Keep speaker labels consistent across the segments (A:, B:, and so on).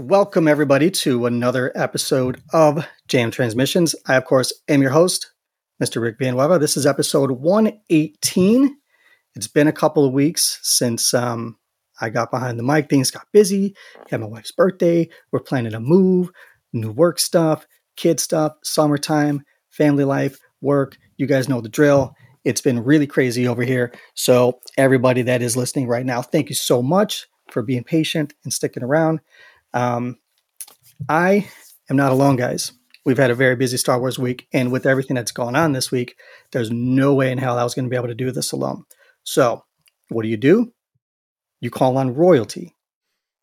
A: Welcome, everybody, to another episode of Jam Transmissions. I, of course, am your host, Mr. Rick Villanueva. This is episode 118. It's been a couple of weeks since um, I got behind the mic. Things got busy. Had my wife's birthday. We're planning a move, new work stuff, kid stuff, summertime, family life, work. You guys know the drill. It's been really crazy over here. So, everybody that is listening right now, thank you so much for being patient and sticking around. Um, I am not alone, guys. We've had a very busy Star Wars week, and with everything that's gone on this week, there's no way in hell I was going to be able to do this alone. So, what do you do? You call on royalty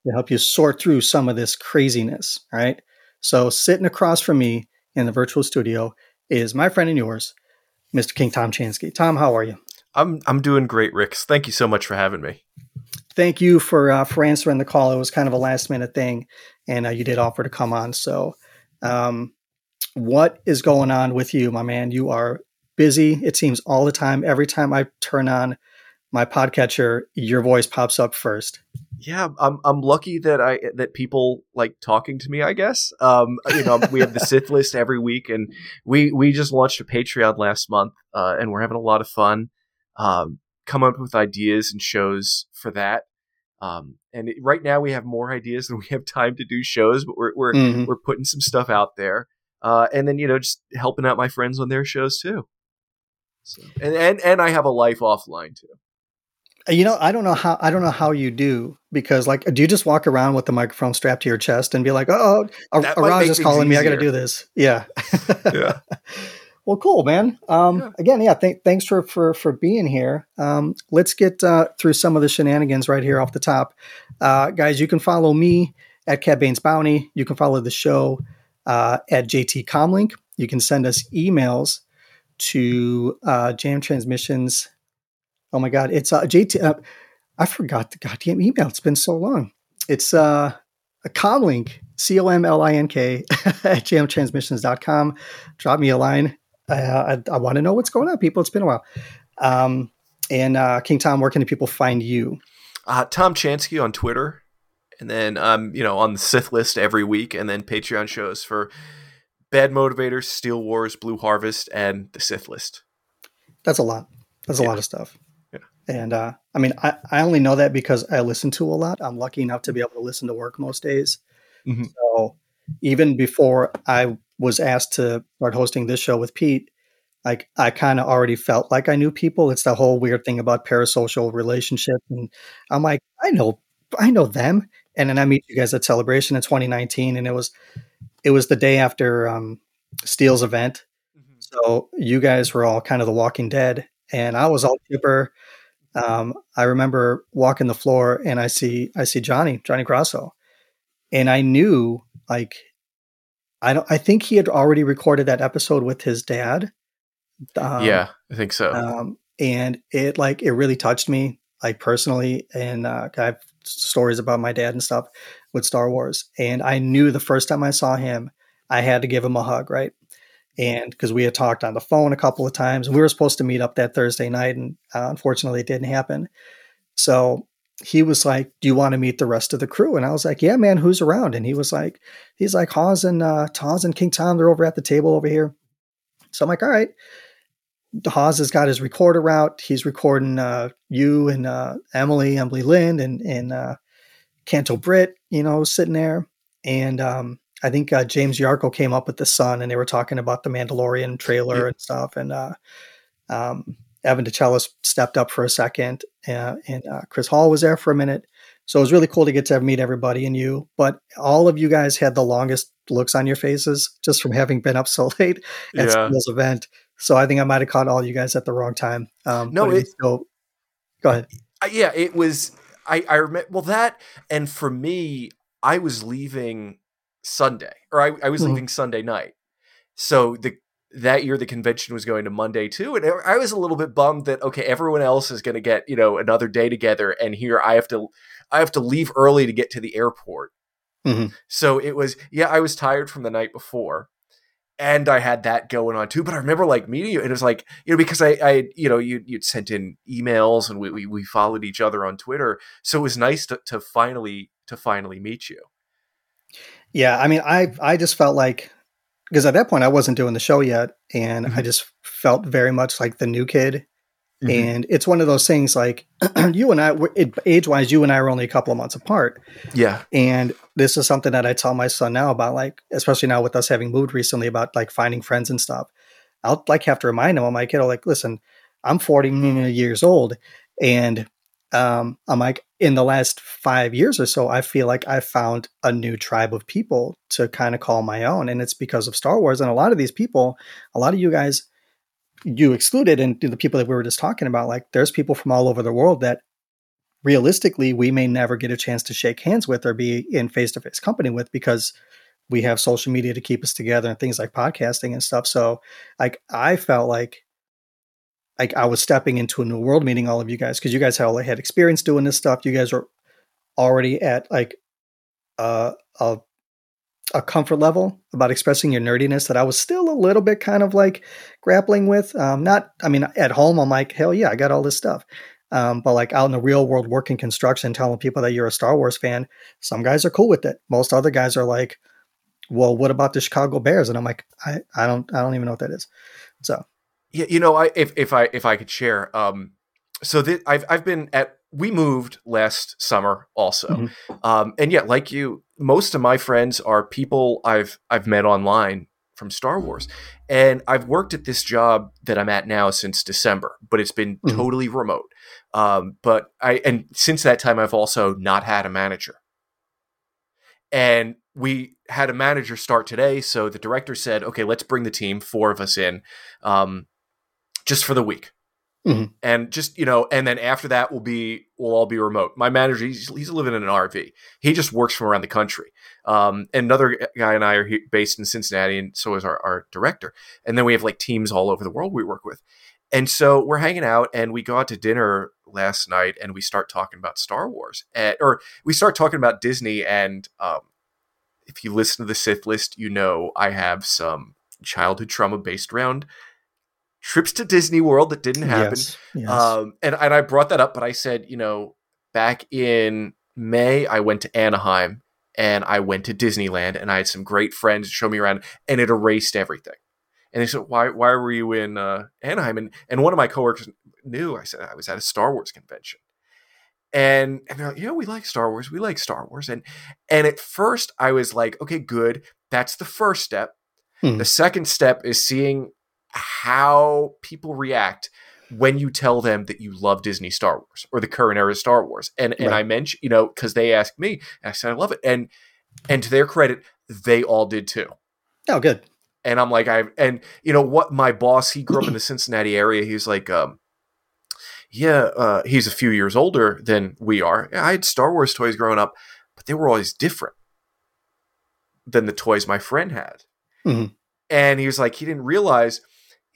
A: to help you sort through some of this craziness, right? So, sitting across from me in the virtual studio is my friend and yours, Mr. King Tom Chansky. Tom, how are you?
B: I'm I'm doing great, Ricks. Thank you so much for having me
A: thank you for uh, for answering the call. It was kind of a last minute thing, and uh, you did offer to come on. So, um, what is going on with you, my man? You are busy. It seems all the time. Every time I turn on my podcatcher, your voice pops up first.
B: Yeah, I'm I'm lucky that I that people like talking to me. I guess. Um, you know, we have the Sith list every week, and we we just launched a Patreon last month, uh, and we're having a lot of fun. Um, come up with ideas and shows for that. Um, and it, right now we have more ideas than we have time to do shows, but we're we're mm-hmm. we're putting some stuff out there. Uh, and then you know just helping out my friends on their shows too. So, and and and I have a life offline too.
A: Uh, you know, I don't know how I don't know how you do because like, do you just walk around with the microphone strapped to your chest and be like, "Oh, Raj is calling me. I got to do this." Yeah, yeah. Well, cool, man. Um, yeah. Again, yeah. Th- thanks for for for being here. Um, let's get uh, through some of the shenanigans right here off the top, uh, guys. You can follow me at Cad Bane's Bounty. You can follow the show uh, at JT Comlink. You can send us emails to uh, Jam Transmissions. Oh my God, it's uh, JT. Uh, I forgot the goddamn email. It's been so long. It's uh, a comlink, C O M L I N K, at jamtransmissions.com. Drop me a line I, I want to know what's going on, people. It's been a while. Um, and uh, King Tom, where can the people find you?
B: Uh, Tom Chansky on Twitter, and then um, you know on the Sith list every week, and then Patreon shows for Bad Motivators, Steele Wars, Blue Harvest, and the Sith list.
A: That's a lot. That's a yeah. lot of stuff. Yeah. And uh, I mean, I, I only know that because I listen to a lot. I'm lucky enough to be able to listen to work most days. Mm-hmm. So even before I was asked to start hosting this show with Pete, like I kind of already felt like I knew people. It's the whole weird thing about parasocial relationships, and I'm like, I know, I know them. And then I meet you guys at Celebration in 2019, and it was, it was the day after um, Steele's event. Mm-hmm. So you guys were all kind of the Walking Dead, and I was all chipper. Um, I remember walking the floor, and I see, I see Johnny, Johnny Grasso, and I knew like I don't. I think he had already recorded that episode with his dad.
B: Um, yeah, I think so.
A: Um, and it like it really touched me, like personally. And uh, I have stories about my dad and stuff with Star Wars. And I knew the first time I saw him, I had to give him a hug, right? And because we had talked on the phone a couple of times, we were supposed to meet up that Thursday night, and uh, unfortunately, it didn't happen. So he was like, "Do you want to meet the rest of the crew?" And I was like, "Yeah, man, who's around?" And he was like, "He's like Hawes and uh, Taz and King Tom. They're over at the table over here." So I'm like, "All right." Hawes has got his recorder out. He's recording uh, you and uh, Emily, Emily Lind, and and uh, Canto Britt, you know, sitting there. And um, I think uh, James Yarko came up with the Sun, and they were talking about the Mandalorian trailer yeah. and stuff. And uh, um, Evan DeChellis stepped up for a second, uh, and uh, Chris Hall was there for a minute. So it was really cool to get to meet everybody and you. But all of you guys had the longest looks on your faces just from having been up so late at yeah. Steele's event. So I think I might have caught all you guys at the wrong time. Um, no, it, still, go ahead.
B: Yeah, it was. I I remember. Well, that and for me, I was leaving Sunday, or I, I was mm-hmm. leaving Sunday night. So the that year the convention was going to Monday too, and I was a little bit bummed that okay, everyone else is going to get you know another day together, and here I have to I have to leave early to get to the airport. Mm-hmm. So it was yeah, I was tired from the night before, and I had that going on too. But I remember like meeting you, and it was like you know because I I you know you you'd sent in emails and we we, we followed each other on Twitter, so it was nice to, to finally to finally meet you.
A: Yeah, I mean, I I just felt like because at that point I wasn't doing the show yet, and mm-hmm. I just felt very much like the new kid. Mm-hmm. And it's one of those things like you and I, age wise, you and I are only a couple of months apart.
B: Yeah.
A: And this is something that I tell my son now about, like, especially now with us having moved recently, about like finding friends and stuff. I'll like have to remind him, I'm like, kiddo, like, listen, I'm 40 years old. And um, I'm like, in the last five years or so, I feel like I found a new tribe of people to kind of call my own. And it's because of Star Wars. And a lot of these people, a lot of you guys, you excluded, and the people that we were just talking about, like, there's people from all over the world that realistically we may never get a chance to shake hands with or be in face to face company with because we have social media to keep us together and things like podcasting and stuff. So, like, I felt like like I was stepping into a new world meeting all of you guys because you guys had all had experience doing this stuff. You guys were already at like uh, a a comfort level about expressing your nerdiness that I was still a little bit kind of like grappling with. Um, not, I mean, at home I'm like, hell yeah, I got all this stuff. Um, but like out in the real world, working construction, telling people that you're a Star Wars fan, some guys are cool with it. Most other guys are like, well, what about the Chicago Bears? And I'm like, I, I don't, I don't even know what that is. So
B: yeah, you know, I if if I if I could share, um, so that I've I've been at we moved last summer also, mm-hmm. um, and yet like you, most of my friends are people I've I've met online from Star Wars, and I've worked at this job that I'm at now since December, but it's been mm-hmm. totally remote. Um, but I and since that time, I've also not had a manager, and we had a manager start today. So the director said, "Okay, let's bring the team, four of us in." Um, just for the week. Mm-hmm. And just you know, and then after that, we'll be we'll all be remote. My manager, he's, he's living in an RV. He just works from around the country. Um, and another guy and I are based in Cincinnati, and so is our, our director. And then we have like teams all over the world we work with. And so we're hanging out, and we go out to dinner last night, and we start talking about Star Wars, and, or we start talking about Disney. And um, if you listen to the Sith list, you know I have some childhood trauma based around trips to Disney World that didn't happen. Yes, yes. Um, and, and I brought that up, but I said, you know, back in May, I went to Anaheim and I went to Disneyland and I had some great friends show me around and it erased everything. And they said, why, why were you in uh, Anaheim? And, and one of my coworkers knew, I said, I was at a Star Wars convention. And, and they're like, yeah, we like Star Wars. We like Star Wars. And, and at first I was like, okay, good. That's the first step. Hmm. The second step is seeing how people react when you tell them that you love Disney Star Wars or the current era Star Wars. And and I mentioned, you know, because they asked me, I said I love it. And and to their credit, they all did too.
A: Oh, good.
B: And I'm like, I and you know what, my boss, he grew up in the Cincinnati area. He's like, um, yeah, uh, he's a few years older than we are. I had Star Wars toys growing up, but they were always different than the toys my friend had. Mm-hmm. And he was like, he didn't realize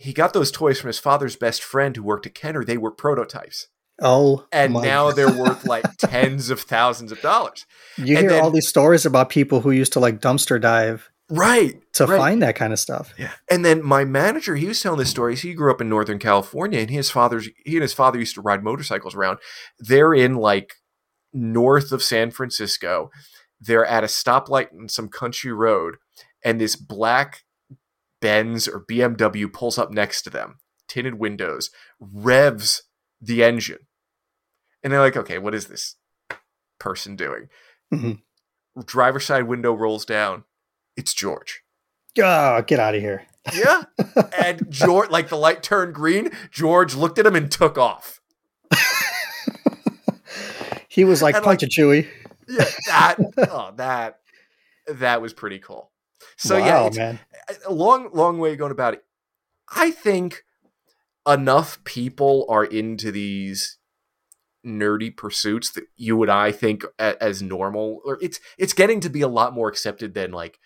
B: he got those toys from his father's best friend who worked at Kenner. They were prototypes.
A: Oh,
B: and now they're worth like tens of thousands of dollars.
A: You and hear then, all these stories about people who used to like dumpster dive,
B: right,
A: to
B: right.
A: find that kind of stuff.
B: Yeah, and then my manager, he was telling this stories. He grew up in Northern California, and his father's he and his father used to ride motorcycles around. They're in like north of San Francisco. They're at a stoplight in some country road, and this black Benz or BMW pulls up next to them, tinted windows, revs the engine. And they're like, okay, what is this person doing? Mm-hmm. Driver side window rolls down. It's George.
A: Oh, get out of here.
B: Yeah. and George, like the light turned green, George looked at him and took off.
A: he was like, and punch like, a Chewie.
B: Yeah, that, oh, that, that was pretty cool. So wow, yeah, man. a long, long way going about it. I think enough people are into these nerdy pursuits that you and I think as normal, or it's it's getting to be a lot more accepted than like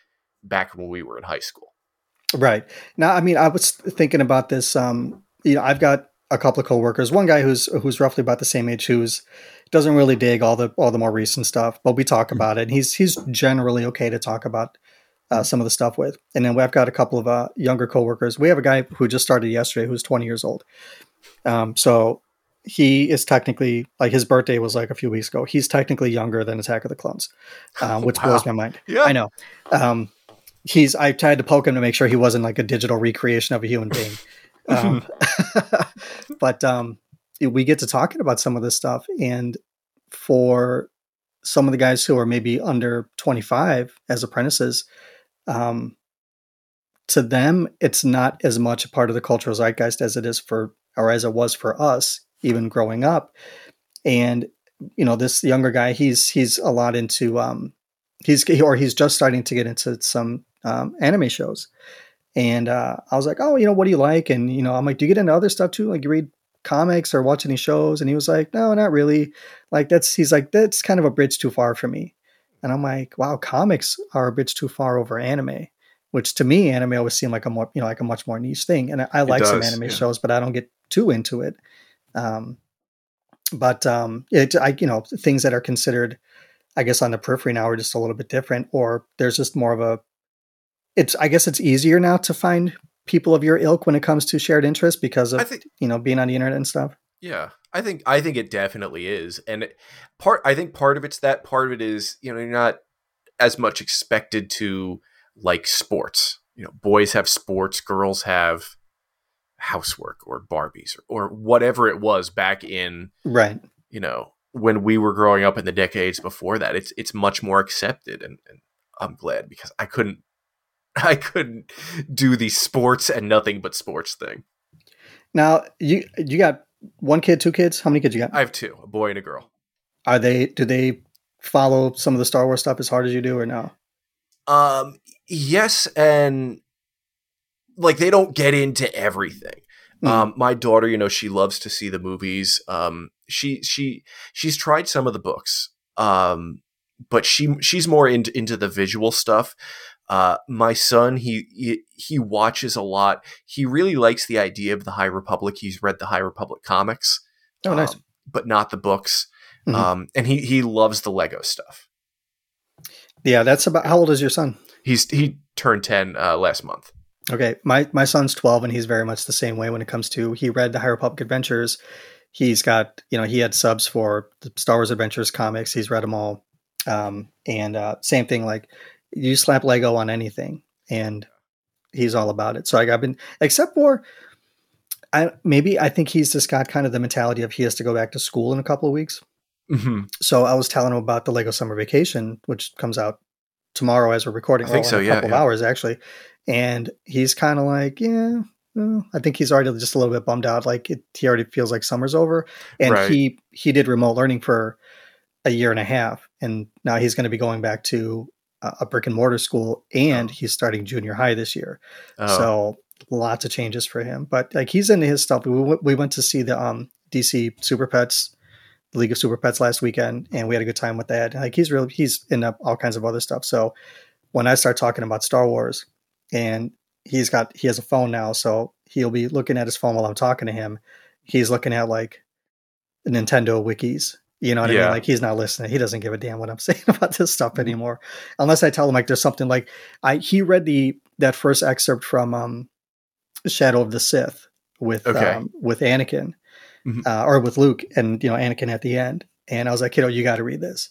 B: back when we were in high school.
A: Right now, I mean, I was thinking about this. Um, you know, I've got a couple of coworkers. One guy who's who's roughly about the same age, who's doesn't really dig all the all the more recent stuff, but we talk mm-hmm. about it. And he's he's generally okay to talk about uh, some of the stuff with. And then we've got a couple of uh, younger coworkers. We have a guy who just started yesterday who's 20 years old. Um, so he is technically like his birthday was like a few weeks ago. He's technically younger than Attack of the Clones, um, which wow. blows my mind. Yeah, I know. Um, he's I tried to poke him to make sure he wasn't like a digital recreation of a human being. Um, but um, we get to talking about some of this stuff, and for some of the guys who are maybe under 25 as apprentices, um, to them, it's not as much a part of the cultural zeitgeist as it is for, or as it was for us, even growing up. And you know, this younger guy, he's he's a lot into, um, he's or he's just starting to get into some um, anime shows. And uh, I was like, oh, you know, what do you like? And you know, I'm like, do you get into other stuff too? Like, you read comics or watch any shows? And he was like, no, not really. Like that's he's like that's kind of a bridge too far for me. And I'm like, wow, comics are a bit too far over anime. Which to me, anime always seemed like a more you know like a much more niche thing. And I, I like does, some anime yeah. shows, but I don't get too into it. Um, but um, it I you know things that are considered, I guess, on the periphery now are just a little bit different, or there's just more of a. It's I guess it's easier now to find people of your ilk when it comes to shared interest because of think, you know being on the internet and stuff.
B: Yeah, I think I think it definitely is, and part I think part of it's that part of it is you know you're not as much expected to like sports. You know, boys have sports, girls have housework or Barbies or, or whatever it was back in
A: right.
B: You know, when we were growing up in the decades before that, it's it's much more accepted, and, and I'm glad because I couldn't I couldn't do the sports and nothing but sports thing.
A: Now you you got one kid, two kids. How many kids you got?
B: I have two, a boy and a girl.
A: Are they? Do they follow some of the Star Wars stuff as hard as you do, or no?
B: Um. Yes, and like they don't get into everything. Mm. Um, my daughter, you know, she loves to see the movies. Um, she she she's tried some of the books. Um, but she she's more into into the visual stuff. Uh, my son, he, he, he watches a lot. He really likes the idea of the High Republic. He's read the High Republic comics,
A: oh nice,
B: um, but not the books. Mm-hmm. Um, and he he loves the Lego stuff.
A: Yeah, that's about. How old is your son?
B: He's he turned ten uh, last month.
A: Okay, my my son's twelve, and he's very much the same way when it comes to. He read the High Republic Adventures. He's got you know he had subs for the Star Wars Adventures comics. He's read them all, um, and uh, same thing like you slap Lego on anything, and he's all about it. So like I've been, except for, I maybe I think he's just got kind of the mentality of he has to go back to school in a couple of weeks. Mm-hmm. So I was telling him about the Lego Summer Vacation, which comes out tomorrow as we're recording.
B: I think so.
A: a
B: yeah,
A: couple
B: yeah.
A: of hours actually, and he's kind of like, yeah. Well, I think he's already just a little bit bummed out. Like it, he already feels like summer's over, and right. he he did remote learning for a year and a half, and now he's going to be going back to a brick and mortar school and oh. he's starting junior high this year. Oh. So lots of changes for him, but like he's into his stuff. We, we went to see the um, DC Super Pets, League of Super Pets last weekend, and we had a good time with that. Like he's really he's into all kinds of other stuff. So when I start talking about Star Wars, and he's got he has a phone now, so he'll be looking at his phone while I'm talking to him. He's looking at like Nintendo wikis you know what yeah. I mean? Like he's not listening. He doesn't give a damn what I'm saying about this stuff mm-hmm. anymore, unless I tell him like there's something like I he read the that first excerpt from um, Shadow of the Sith with okay. um, with Anakin mm-hmm. uh, or with Luke and you know Anakin at the end, and I was like, kiddo, you got to read this,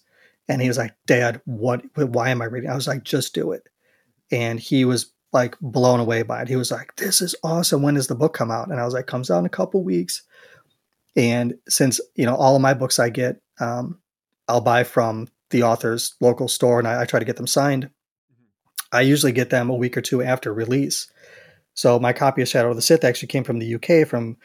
A: and he was like, Dad, what? Why am I reading? I was like, just do it, and he was like blown away by it. He was like, this is awesome. When does the book come out? And I was like, comes out in a couple weeks. And since you know all of my books I get, um, I'll buy from the author's local store, and I, I try to get them signed. Mm-hmm. I usually get them a week or two after release. So my copy of Shadow of the Sith actually came from the UK from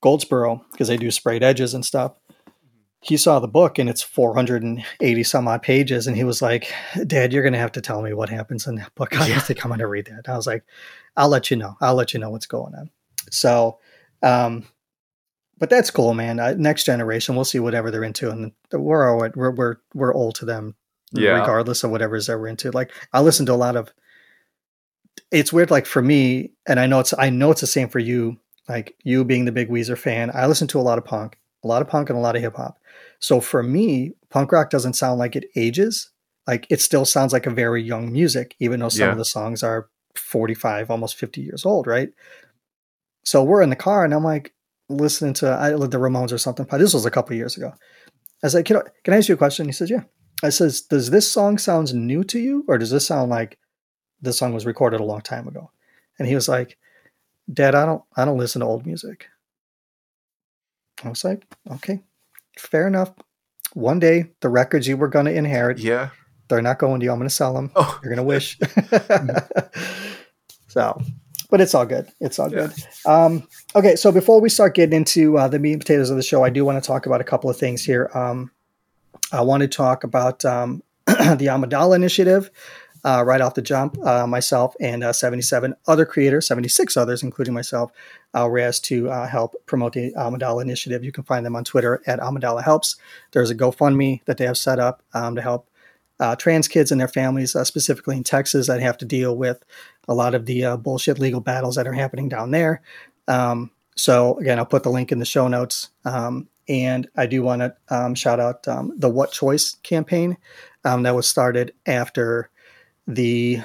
A: Goldsboro because they do sprayed edges and stuff. Mm-hmm. He saw the book and it's 480 some odd pages, and he was like, "Dad, you're going to have to tell me what happens in that book. I yeah. think I'm going to read that." I was like, "I'll let you know. I'll let you know what's going on." So um, but that's cool, man. Uh, next generation, we'll see whatever they're into, and we're we're we're we're old to them, yeah. regardless of whatever is they're into. Like I listen to a lot of. It's weird, like for me, and I know it's I know it's the same for you. Like you being the big Weezer fan, I listen to a lot of punk, a lot of punk, and a lot of hip hop. So for me, punk rock doesn't sound like it ages. Like it still sounds like a very young music, even though some yeah. of the songs are 45, almost 50 years old, right? So we're in the car, and I'm like, listening to I, the Ramones or something. This was a couple years ago. I said, can I, can I ask you a question? He says, yeah. I says, does this song sounds new to you, or does this sound like this song was recorded a long time ago? And he was like, Dad, I don't I don't listen to old music. I was like, okay, fair enough. One day the records you were gonna inherit,
B: Yeah.
A: they're not going to you. I'm gonna sell them.
B: Oh,
A: You're gonna wish. Mm-hmm. so, but it's all good. It's all
B: Yeah.
A: good. Um, okay, so before we start getting into uh, the meat and potatoes of the show, I do want to talk about a couple of things here. Um, I want to talk about um, the Amidala Initiative. Uh, right off the jump, uh, myself and uh, 77 other creators, 76 others, including myself, uh, were asked to uh, help promote the Amidala Initiative. You can find them on Twitter at Amidala Helps. There's a GoFundMe that they have set up um, to help uh, trans kids and their families, uh, specifically in Texas, that have to deal with a lot of the uh, bullshit legal battles that are happening down there. Um, so again, I'll put the link in the show notes. Um, and I do want to um, shout out um, the What Choice campaign um, that was started after the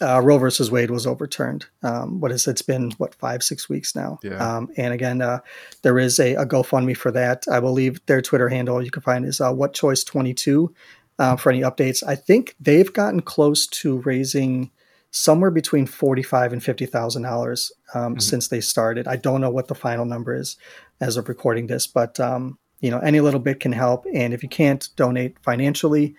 A: uh, Roe versus Wade was overturned. Um, what is it's been what five six weeks now?
B: Yeah.
A: Um, and again, uh, there is a, a GoFundMe for that. I believe their Twitter handle you can find is uh, What Choice twenty two uh, for any updates. I think they've gotten close to raising somewhere between forty five and fifty thousand dollars um,
B: Mhm.
A: since they started. I don't know what the final number is as of recording this, but um, you know any little bit can help. And if you can't donate financially,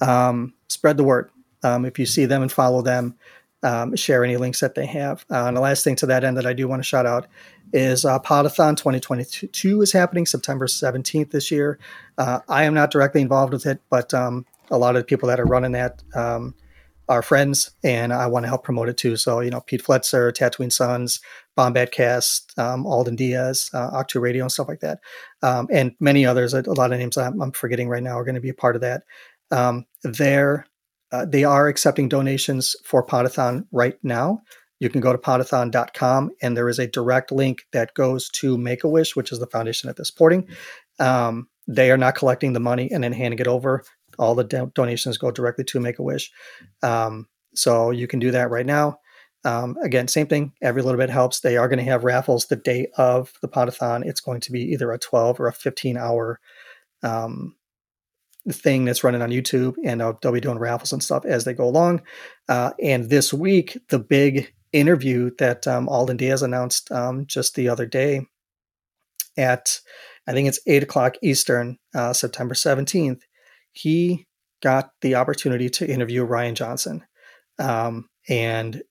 A: um, spread the word. Um, if you see them and follow them, um, share any links that they have. Uh, and the last thing to that end that I do want to shout out is uh, Podathon 2022 is happening September 17th this year. Uh, I am not directly involved with it, but um, a lot of the people that are running that um, are friends, and I want to help promote it too. So, you know, Pete Fletzer, Tatooine Sons, Bombat Cast, um, Alden Diaz, uh, Octu Radio, and stuff like that, um, and many others. A lot of names I'm, I'm forgetting right now are going to be a part of that. Um, they're uh, they are accepting donations for Podathon right now. You can go to podathon.com and there is a direct link that goes to Make a Wish, which is the foundation that they're supporting. Um, they are not collecting the money and then handing it over. All the do- donations go directly to Make a Wish. Um, so you can do that right now. Um, again, same thing. Every little bit helps. They are going to have raffles the day of the Podathon. It's going to be either a 12 or a 15 hour um, thing that's running on YouTube, and uh, they'll be doing raffles and stuff as they go along. Uh, and this week, the big interview that um, Alden Diaz announced um, just the other day at, I think it's eight o'clock Eastern, uh, September seventeenth. He got the opportunity to interview Rian Johnson, um, and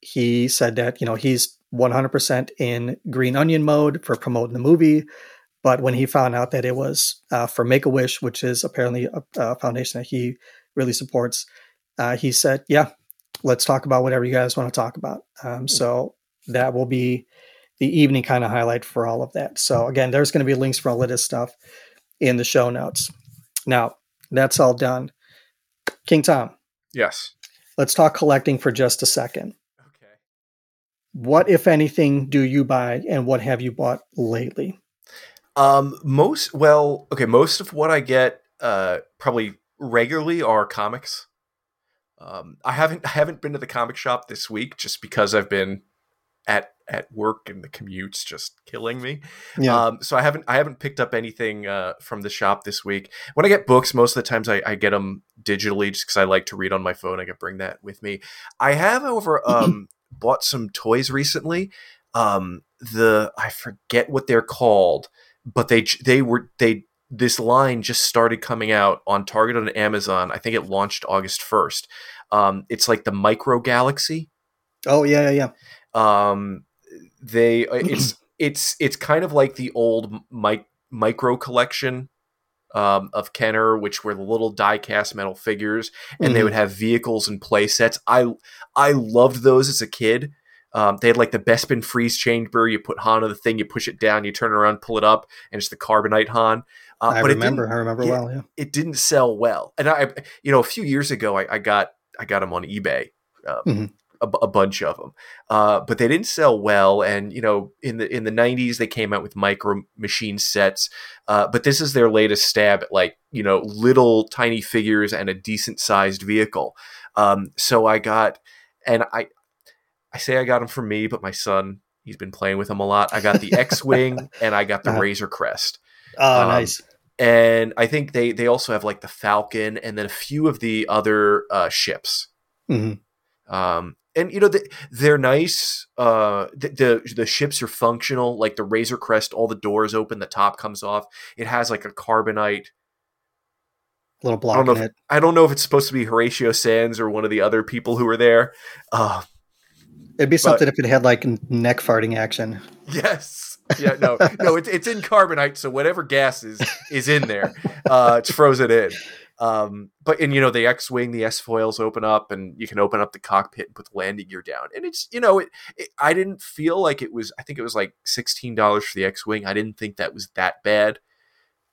A: he said that you know he's 100% in green onion mode for promoting the movie but when he found out that it was uh, for Make a Wish, which is apparently a, a foundation that he really supports, uh, he said, "Yeah, let's talk about whatever you guys want to talk about." Um, so that will be the evening kind of highlight for all of that. So again, there's going to be links for all of this stuff in the show notes. Now that's all done. King Tom,
B: Yes.
A: let's talk collecting for just a second.
B: Okay.
A: What, if anything, do you buy, and what have you bought lately?
B: Um, most well, okay. Most of what I get, uh, probably regularly are comics. Um, I haven't I haven't been to the comic shop this week just because I've been at at work and the commute's just killing me.
A: Yeah,
B: Um, so I haven't I haven't picked up anything uh, from the shop this week. When I get books, most of the times I, I get them digitally just because I like to read on my phone. I can bring that with me. I have over um, bought some toys recently. Um, the I forget what they're called, but they they were they this line just started coming out on Target on Amazon. I think it launched August first. Um, it's like the Micro Galaxy
A: oh yeah, yeah, yeah.
B: um they uh, it's it's it's kind of like the old mic micro collection um, of Kenner, which were the little die cast metal figures, and they
A: Mhm.
B: would have vehicles and play sets. I I loved those as a kid. Um, they had like the Bespin freeze chamber. You put Han on the thing, you push it down, you turn it around, pull it up, and it's the carbonite Han. Uh,
A: I
B: but
A: remember.
B: It
A: I remember
B: yeah.
A: well. Yeah.
B: it didn't sell well. And I, you know, a few years ago, I, I got I got them on eBay, um,
A: Mhm.
B: a, a bunch of them, uh, but they didn't sell well. And you know, in the in the '90s, they came out with micro machine sets, uh, but this is their latest stab at like you know little tiny figures and a decent sized vehicle. Um, so I got, and I I say I got them for me, but my son. He's been playing with them a lot. I got the X Wing and I got the
A: Uh-huh.
B: Razor Crest.
A: Oh,
B: Um,
A: nice.
B: And I think they, they also have like the Falcon and then a few of the other uh, ships.
A: hmm
B: Um, and you know they, they're nice. Uh, the, the the ships are functional. Like the Razor Crest, all the doors open, the top comes off. It has like a carbonite.
A: little
B: I
A: block
B: don't know.
A: in
B: If,
A: it.
B: I don't know if it's supposed to be Horatio Sanz or one of the other people who were there. Uh,
A: It'd be something if it had like neck farting action.
B: yes. Yeah. No. No. It's it's in carbonite, so whatever gas is is in there. Uh, it's frozen in. Um, but and you know the X-wing, the S foils open up, and you can open up the cockpit and put the landing gear down. And it's you know it, it I didn't feel like it was. I think it was like sixteen dollars for the X-wing. I didn't think that was that bad.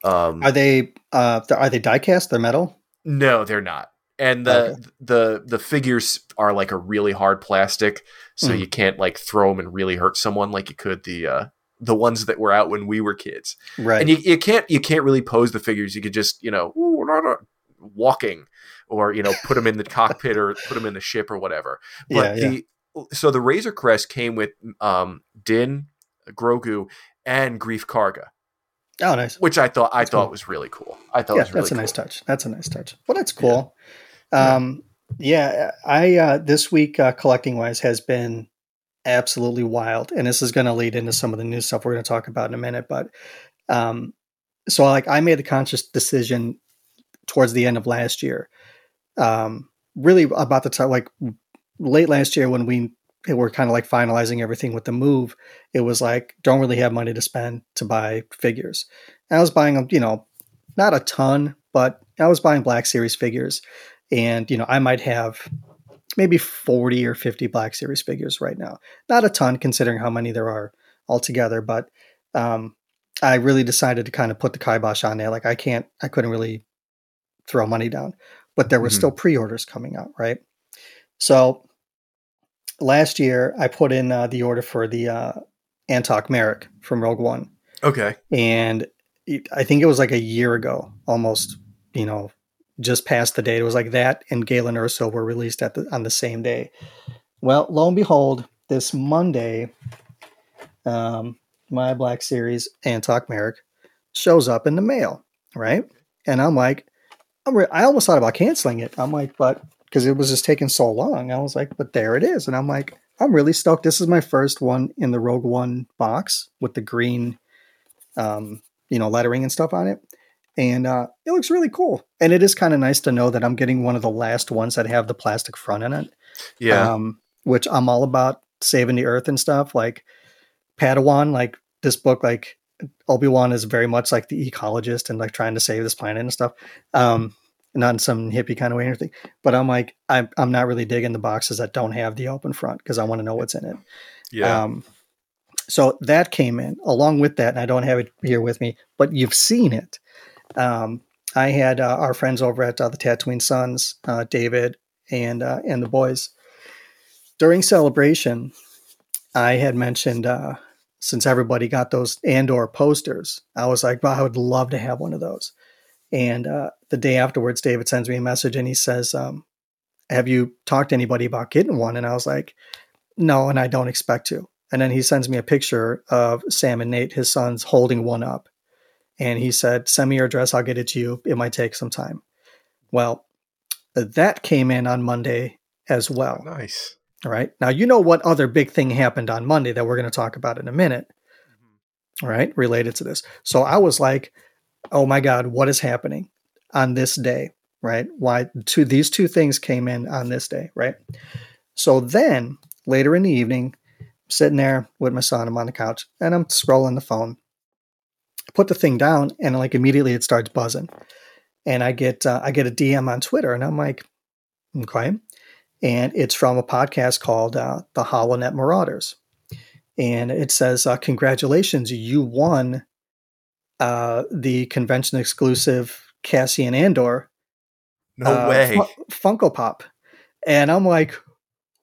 B: Um,
A: Are they uh are they die cast? They're metal?
B: no, they're not. And the
A: Okay.
B: the the figures are like a really hard plastic, so
A: Mhm.
B: you can't like throw them and really hurt someone like you could the uh, the ones that were out when we were kids.
A: Right.
B: And you, you can't you can't really pose the figures. You could just you know la, walking or you know put them in the cockpit or put them in the ship or whatever. But
A: yeah,
B: the so the Razor Crest came with um, Din, Grogu, and Greef Karga,
A: oh, nice.
B: which I thought I
A: That's
B: thought
A: cool.
B: was really cool. I thought
A: yeah,
B: it was really
A: that's a
B: cool.
A: nice touch. That's a nice touch. Well, that's cool. Um, yeah, I uh, this week uh, collecting wise has been absolutely wild, and this is going to lead into some of the new stuff we're going to talk about in a minute. But um, so like I made the conscious decision towards the end of last year, um, really about the time like late last year when we were kind of like finalizing everything with the move. It was like don't really have money to spend to buy figures. And I was buying them, you know, not a ton, but I was buying Black Series figures, and you know I might have maybe forty or fifty Black Series figures right now. Not a ton considering how many there are altogether, but um, I really decided to kind of put the kibosh on there. Like I can't, I couldn't really throw money down, but there were
B: Mhm.
A: still pre-orders coming out, right? So last year I put in uh, the order for the uh, Antoc Merrick from Rogue One
B: Okay.
A: and it, I think it was like a year ago, almost, you know, just past the date. It was like that and Galen Erso were released at the on the same day. Well, lo and behold, this Monday, um, my Black Series Antoc Merrick shows up in the mail, right? And I'm like, I'm re- I almost thought about canceling it. I'm like, but because it was just taking so long, I was like, but there it is, and I'm like, I'm really stoked. This is my first one in the Rogue One box with the green um, you know, lettering and stuff on it. And uh, it looks really cool. And it is kind of nice to know that I'm getting one of the last ones that have the plastic front in it.
B: Yeah.
A: Um, which I'm all about saving the earth and stuff. Like Padawan, like this book, like Obi Wan is very much like the ecologist and like trying to save this planet and stuff. Um, not in some hippie kind of way or anything. But I'm like, I'm, I'm not really digging the boxes that don't have the open front because I want to know what's in it.
B: yeah.
A: Um, so that came in along with that, and I don't have it here with me, but you've seen it. Um, I had uh, our friends over at uh, the Tatooine Sons, uh, David and uh, and the boys. During celebration, I had mentioned uh, since everybody got those Andor posters, I was like, well, I would love to have one of those. And uh, the day afterwards, David sends me a message and he says, um, "Have you talked to anybody about getting one?" And I was like, "No, and I don't expect to." And then he sends me a picture of Sam and Nate, his sons, holding one up. And he said, Send me your address, I'll get it to you. It might take some time. Well, that came in on Monday as well.
B: nice.
A: All right. Now, you know what other big thing happened on Monday that we're going to talk about in a minute, mm-hmm. all right, related to this. So I was like, oh my God, what is happening on this day, right? Why two, these two things came in on this day, right? So then later in the evening, I'm sitting there with my son, I'm on the couch and I'm scrolling the phone. Put the thing down and like immediately it starts buzzing. And I get uh, I get a DM on Twitter and I'm like, okay. And it's from a podcast called uh, The HoloNet Marauders. And it says, uh, congratulations, you won uh, the convention exclusive Cassian Andor
B: No
A: uh,
B: way.
A: Fu- Funko Pop. And I'm like,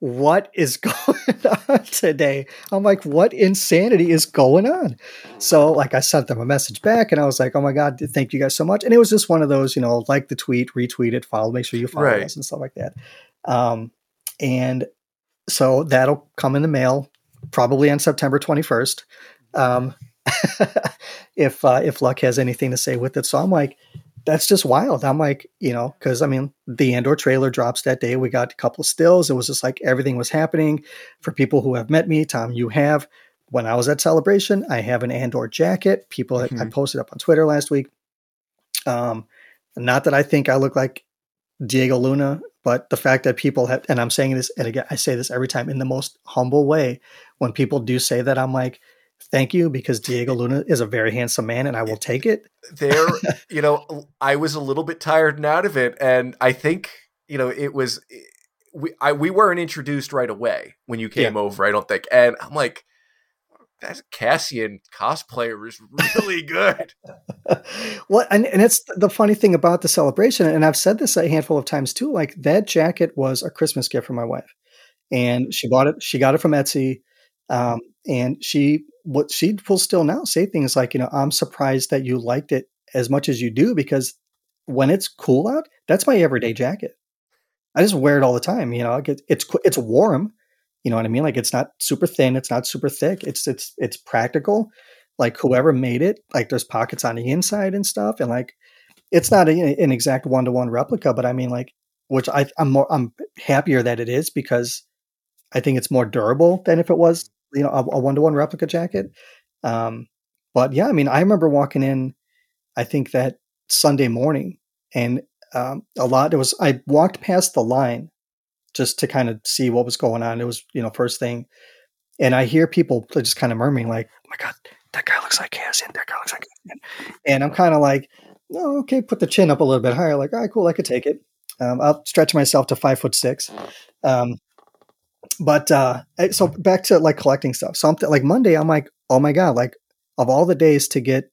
A: what is going on today? I'm like, what insanity is going on? So, like, I sent them a message back and I was like, oh my God, thank you guys so much. And it was just one of those, you know, like the tweet, retweet it, follow, make sure you follow
B: Right.
A: us and stuff like that. Um, and so that'll come in the mail probably on September 21st. Um, if uh, if luck has anything to say with it, so I'm like, that's just wild. I'm like, you know, because I mean, the Andor trailer drops that day. We got a couple of stills. It was just like everything was happening. For people who have met me, Tom, you have. When I was at Celebration, I have an Andor jacket. People, mm-hmm. I posted up on Twitter last week. Um, not that I think I look like Diego Luna, but the fact that people have, and I'm saying this, and again, I say this every time in the most humble way. When people do say that, I'm like, thank you because Diego Luna is a very handsome man and I will take it.
B: There, you know, I was a little bit tired and out of it. And I think, you know, it was, we, I, we weren't introduced right away when you came yeah. over, I don't think. And I'm like, that Cassian cosplayer is really good.
A: well, and, and it's the funny thing about the celebration, and I've said this a handful of times too. Like that jacket was a Christmas gift for my wife, and she bought it. She got it from Etsy, um, and she what she will still now say things like, you know, I'm surprised that you liked it as much as you do because when it's cool out, that's my everyday mm-hmm. jacket. I just wear it all the time. You know, it's it's, it's warm. You know what I mean? Like it's not super thin, it's not super thick. It's it's it's practical. Like whoever made it, like there's pockets on the inside and stuff, and like it's not a, an exact one to one replica, but I mean like, which I I'm more I'm happier that it is because I think it's more durable than if it was you know a one to one replica jacket. Um, but yeah, I mean, I remember walking in, I think that Sunday morning, and um, a lot. it was I walked past the line just to kind of see what was going on. It was you know first thing, and I hear people just kind of murmuring like, "Oh my god, that guy looks like Cassian. That guy looks like," Cassian. and I'm kind of like, "Oh, okay." Put the chin up a little bit higher. Like, all right, cool, I could take it. Um, I'll stretch myself to five foot six. Um, but uh, so back to like collecting stuff. So I'm th- like Monday, I'm like, oh my god, like of all the days to get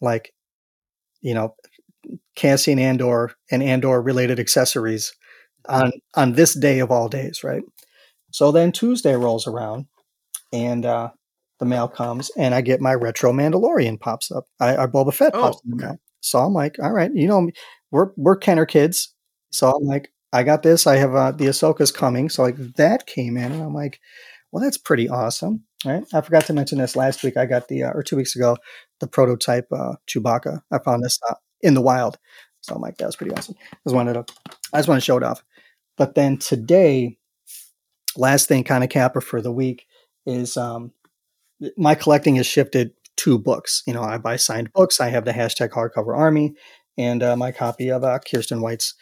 A: like, you know, Cassian Andor and Andor related accessories on on this day of all days, right? So then Tuesday rolls around, and uh, the mail comes, and I get my retro Mandalorian pops up. I, I Boba Fett pops oh, in the mail. So I'm like, all right, you know, we're we're Kenner kids. So I'm like, I got this. I have uh, the Ahsoka's coming. So like that came in, and I'm like, well, that's pretty awesome. Right. I forgot to mention this last week. I got the uh, or two weeks ago the prototype uh, Chewbacca. I found this uh, in the wild. So I'm like, that's pretty awesome. I just wanted to, I just want to show it off. But then today, last thing, kind of capper for the week is um, my collecting has shifted to books. You know, I buy signed books. I have the hashtag hardcover army, and uh, my copy of uh, Kiersten White's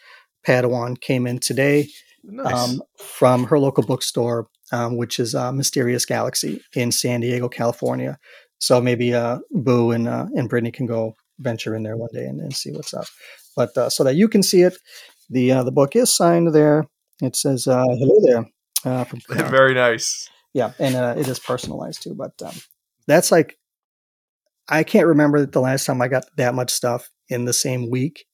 A: Padawan came in today nice. um, from her local bookstore, um, which is uh, Mysterious Galaxy in San Diego, California. So maybe uh, Boo and uh, and Brittany can go venture in there one day and, and see what's up. But uh, so that you can see it, the uh, the book is signed there. It says uh, "Hello there." Uh,
B: from, Very nice.
A: Yeah, and it is personalized too. But um, that's like I can't remember the last time I got that much stuff in the same week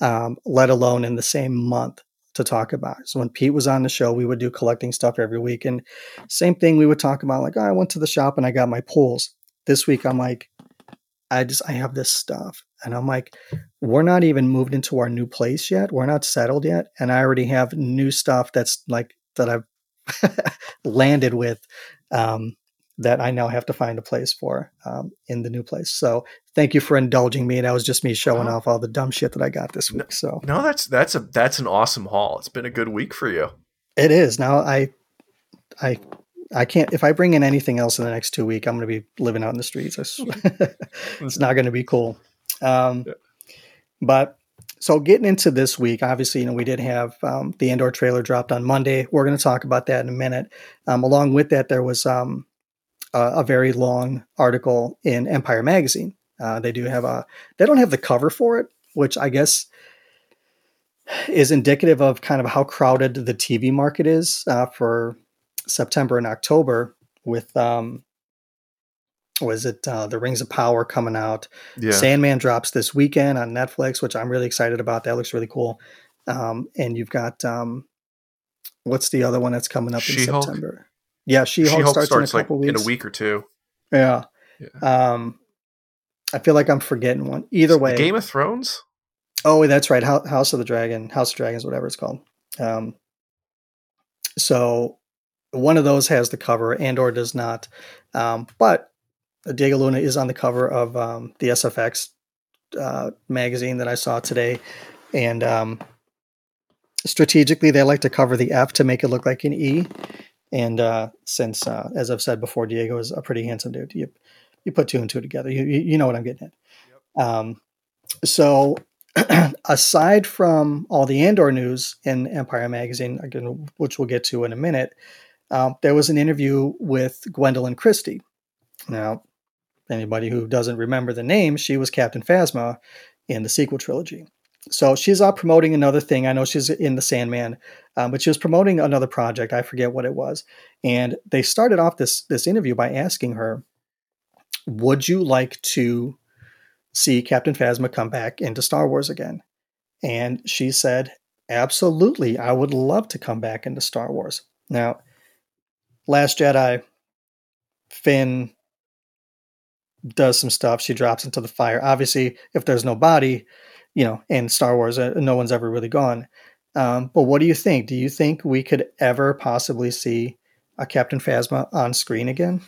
A: um, let alone in the same month to talk about. So when Pete was on the show, we would do collecting stuff every week. And same thing, we would talk about like, oh, I went to the shop and I got my pools. This week, I'm like, I just, I have this stuff. And I'm like, we're not even moved into our new place yet. We're not settled yet. And I already have new stuff that's like, that I've landed with um, that I now have to find a place for um, in the new place. So thank you for indulging me. And that was just me showing oh. off all the dumb shit that I got this week. So
B: no, that's that's a that's an awesome haul. It's been a good week for you.
A: It is. Now I I I can't if I bring in anything else in the next two weeks, I'm going to be living out in the streets. it's not going to be cool. Um, yeah. But so getting into this week, obviously, you know, we did have um, the Andor trailer dropped on Monday. We're going to talk about that in a minute. Um, along with that, there was um, uh, a very long article in Empire Magazine. Uh, they do have a, they don't have the cover for it, which I guess is indicative of kind of how crowded the TV market is uh, for September and October with, um, was it uh, the Rings of Power coming out? Yeah. Sandman drops this weekend on Netflix, which I'm really excited about. That looks really cool. Um, and you've got um, what's the other one that's coming up She-Hulk? in September? Yeah, She Hulk starts, starts, in a couple like weeks.
B: in a week or two.
A: Yeah. yeah. Um, I feel like I'm forgetting one. Either way,
B: Game of Thrones.
A: Oh, that's right. House of the Dragon, House of Dragons, whatever it's called. Um, so one of those has the cover, Andor does not. Um, but Diego Luna is on the cover of um, the SFX uh, magazine that I saw today, and um, strategically they like to cover the F to make it look like an E. And uh, since, uh, as I've said before, Diego is a pretty handsome dude, you you put two and two together. You you, know what I'm getting at. Yep. Um, so aside from all the Andor news in Empire magazine, again, which we'll get to in a minute, um, there was an interview with Gwendoline Christie. Now, anybody who doesn't remember the name, she was Captain Phasma in the sequel trilogy. So she's out promoting another thing. I know she's in the Sandman, um, but she was promoting another project. I forget what it was. And they started off this this interview by asking her, "Would you like to see Captain Phasma come back into Star Wars again?" And she said, "Absolutely, I would love to come back into Star Wars." Now, Last Jedi, Finn does some stuff. She drops into the fire. Obviously, if there's no body, you know, in Star Wars, uh, no one's ever really gone. Um, but what do you think? Do you think we could ever possibly see a Captain Phasma on screen again?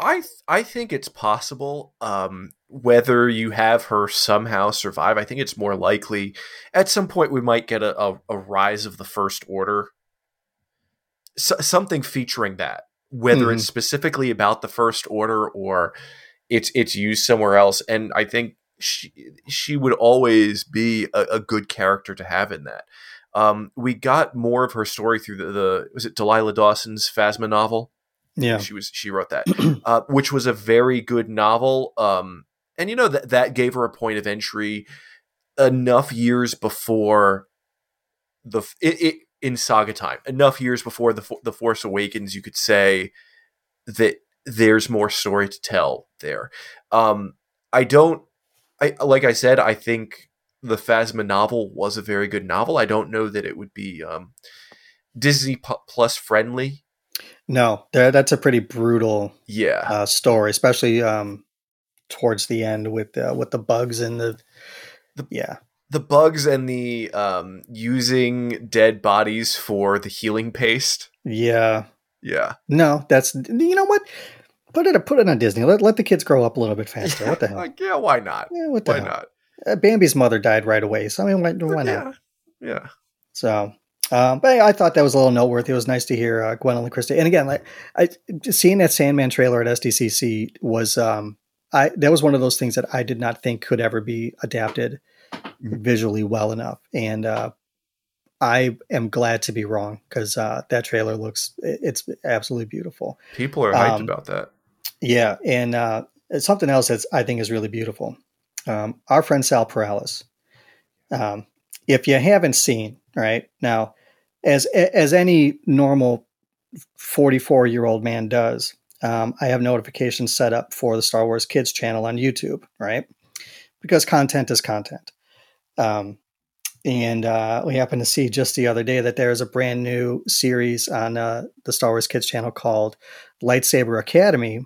B: I th- I think it's possible. Um, whether you have her somehow survive, I think it's more likely. At some point, we might get a, a, a rise of the First Order something featuring that, whether mm-hmm. it's specifically about the First Order or it's it's used somewhere else. And I think she she would always be a, a good character to have in that. Um, we got more of her story through the, the was it Delilah Dawson's Phasma novel.
A: Yeah,
B: she was she wrote that, uh, which was a very good novel. Um, and you know that that gave her a point of entry enough years before the it, it in saga time enough years before the the force awakens you could say that there's more story to tell there um i don't i like i said i think the phasma novel was a very good novel i don't know that it would be um disney plus friendly
A: no that's a pretty brutal
B: yeah
A: uh, story especially um towards the end with uh, with the bugs and the, the yeah
B: the bugs and the um, using dead bodies for the healing paste.
A: Yeah.
B: Yeah.
A: No, that's you know what? Put it put it on Disney. Let let the kids grow up a little bit faster. What the hell?
B: Like, yeah, why not?
A: Yeah, what
B: the why
A: hell?
B: not?
A: Uh, Bambi's mother died right away, so I mean, why, why
B: yeah.
A: not?
B: Yeah.
A: So, um, but I thought that was a little noteworthy. It was nice to hear uh, Gwendoline Christie. And again, like I seeing that Sandman trailer at SDCC was, um, I that was one of those things that I did not think could ever be adapted visually well enough. And uh, I am glad to be wrong because uh, that trailer looks it's absolutely beautiful.
B: People are hyped um, about that.
A: Yeah, and uh, something else that I think is really beautiful. Um, our friend Sal Perales. Um, if you haven't seen, right now, as as any normal forty four year old man does, um, I have notifications set up for the Star Wars Kids channel on YouTube, right? Because content is content. Um, and uh, we happened to see just the other day that there is a brand new series on uh, the Star Wars Kids channel called Lightsaber Academy.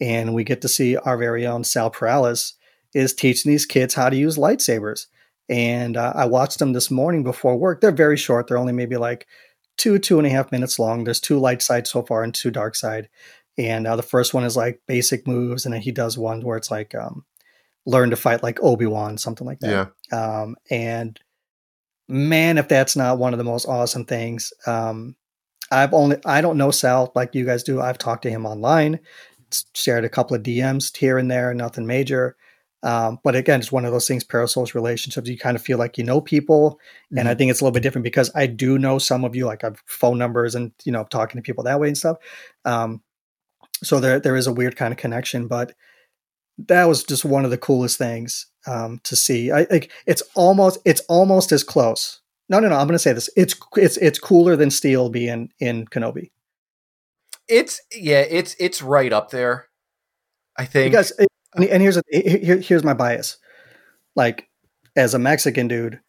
A: And we get to see our very own Sal Perales is teaching these kids how to use lightsabers. And uh, I watched them this morning before work. They're very short. They're only maybe like two, two and a half minutes long. There's two light side so far and two dark side. And uh, the first one is like basic moves. And then he does one where it's like um, learn to fight like Obi-Wan, something like that. Yeah. Um, and man, if that's not one of the most awesome things. Um, I've only, I don't know Sal like you guys do. I've talked to him online, shared a couple of DMs here and there, nothing major. Um, but again, it's one of those things, parasocial relationships. You kind of feel like you know people. Mm-hmm. And I mm-hmm. think it's a little bit different because I do know some of you, like I've phone numbers and, you know, talking to people that way and stuff. Um, so there, there is a weird kind of connection, but that was just one of the coolest things um, to see. I like it's almost it's almost as close. No, no, no. I'm going to say this. It's it's it's cooler than Steele being in Kenobi.
B: It's yeah. It's it's right up there. I think
A: because and here's a, here, here's my bias. Like as a Mexican dude,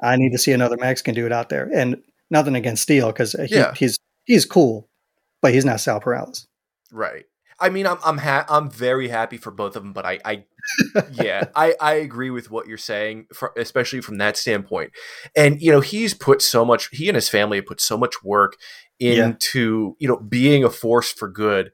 A: I need to see another Mexican dude out there, and nothing against Steele because he, yeah. he's he's cool, but he's not Sal Perales.
B: Right. I mean, I'm I'm ha- I'm very happy for both of them, but I, I yeah, I I agree with what you're saying, for, especially from that standpoint. And you know, he's put so much. He and his family have put so much work into yeah. you know being a force for good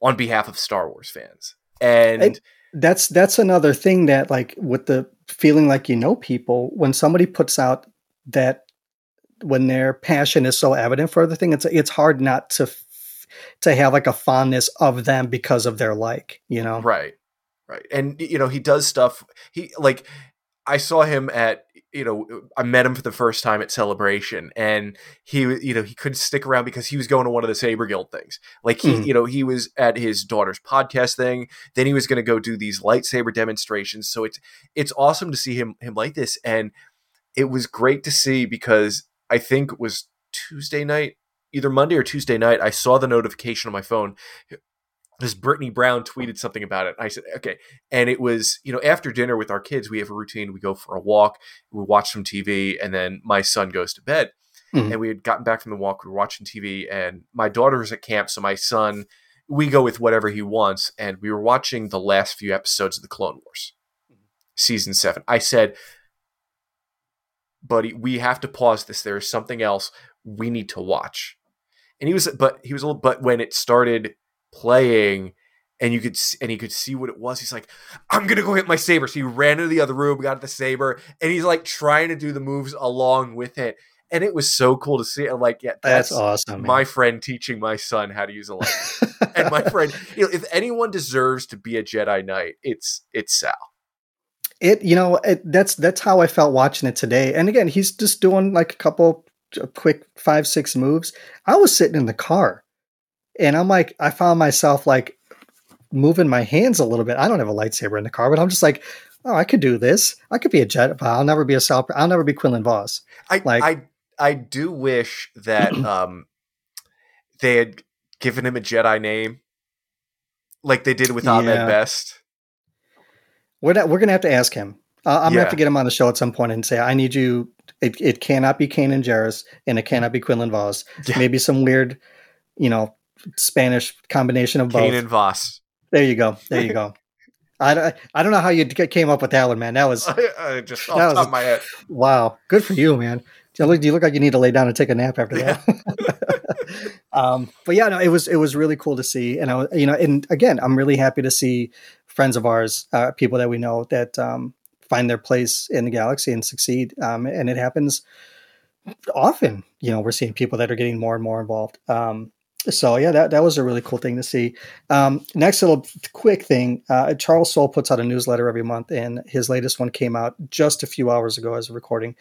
B: on behalf of Star Wars fans. And
A: I, that's that's another thing that like with the feeling like you know people when somebody puts out that when their passion is so evident for the thing it's it's hard not to to have like a fondness of them because of their like you know
B: right right and you know he does stuff he like i saw him at you know, I met him for the first time at Celebration, and he, you know, he couldn't stick around because he was going to one of the Saber Guild things. Like he, mm. you know, he was at his daughter's podcast thing. Then he was going to go do these lightsaber demonstrations. So it's it's awesome to see him him like this, and it was great to see because I think it was Tuesday night, either Monday or Tuesday night. I saw the notification on my phone this Brittany Brown tweeted something about it. I said, okay. And it was, you know, after dinner with our kids, we have a routine. We go for a walk, we watch some TV, and then my son goes to bed. Mm-hmm. And we had gotten back from the walk, we were watching TV, and my daughter was at camp. So my son, we go with whatever he wants. And we were watching the last few episodes of the Clone Wars, season seven. I said, buddy, we have to pause this. There is something else we need to watch. And he was, but he was a little, but when it started playing and you could and he could see what it was. He's like, "I'm gonna go hit my saber." So he ran into the other room, got the saber, and he's like trying to do the moves along with it. And it was so cool to see. And like, yeah,
A: that's, that's awesome.
B: My friend teaching my son how to use a lightsaber. and my friend, you know, if anyone deserves to be a Jedi Knight, it's it's Sal.
A: It, you know, it, that's that's how I felt watching it today. And again, he's just doing like a couple quick five six moves. I was sitting in the car and I'm like, I found myself like moving my hands a little bit. I don't have a lightsaber in the car, but I'm just like, oh, I could do this. I could be a but I'll never be a Sal. I'll never be Quinlan Vos.
B: I like, I I do wish that um they had given him a Jedi name, like they did with yeah. Ahmed Best.
A: We're not, we're gonna have to ask him. Uh, I'm yeah. gonna have to get him on the show at some point and say, I need you. It, it cannot be Kanan Jarrus and it cannot be Quinlan Vos. Yeah. Maybe some weird, you know, Spanish combination of both.
B: Kane and Voss.
A: There you go. There you go. I don't, I don't know how you came up with that one, man. That was
B: I, just off that was, my head.
A: Wow, good for you, man. Do you, look, do you look like you need to lay down and take a nap after that? um, but yeah, no, it was it was really cool to see, and I was, you know, and again, I'm really happy to see friends of ours, uh, people that we know that um, find their place in the galaxy and succeed, um, and it happens often. You know, we're seeing people that are getting more and more involved. Um, so yeah, that, that was a really cool thing to see. Um, next little quick thing, uh, Charles Soule puts out a newsletter every month, and his latest one came out just a few hours ago as a recording,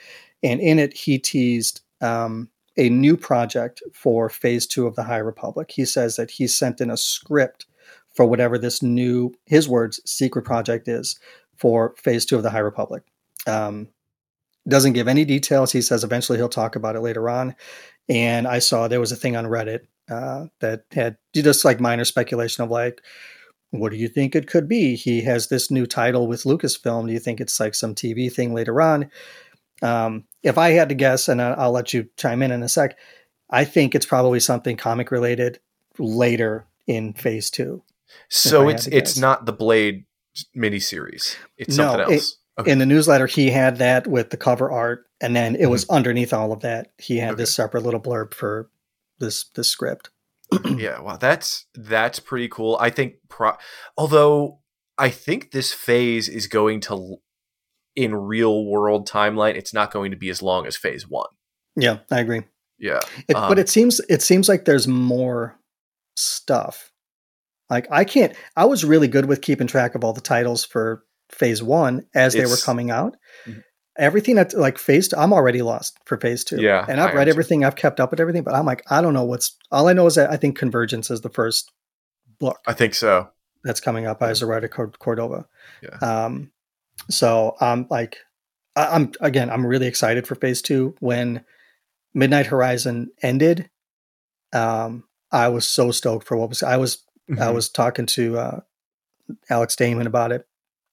A: and in it he teased um, a new project for Phase Two of the High Republic. He says that he sent in a script for whatever this new, his words, secret project is for Phase Two of the High Republic. Um, doesn't give any details. He says eventually he'll talk about it later on. And I saw there was a thing on Reddit uh, that had just like minor speculation of like, what do you think it could be? He has this new title with Lucasfilm. Do you think it's like some TV thing later on? Um, if I had to guess, and I'll let you chime in in a sec, I think it's probably something comic related later in Phase Two.
B: So it's it's not the Blade miniseries. It's no, something else.
A: It, okay. In the newsletter, he had that with the cover art, and then it mm-hmm. was underneath all of that. He had okay. this separate little blurb for this this script.
B: yeah, well, that's that's pretty cool. I think, pro- although I think this phase is going to, in real world timeline, it's not going to be as long as phase one.
A: Yeah, I agree.
B: Yeah,
A: it, um, but it seems it seems like there's more stuff. Like I can't. I was really good with keeping track of all the titles for phase one as they were coming out. Everything that's like phase two, I'm already lost for phase two.
B: Yeah.
A: And I've I read everything, I've kept up with everything, but I'm like, I don't know what's all I know is that I think Convergence is the first book.
B: I think so.
A: That's coming up by Zoraida Cordova.
B: Yeah.
A: Um, so I'm like, I, am again, I'm really excited for phase two. When Midnight Horizon ended, um, I was so stoked for what was I was mm-hmm. I was talking to uh, Alex Damon about it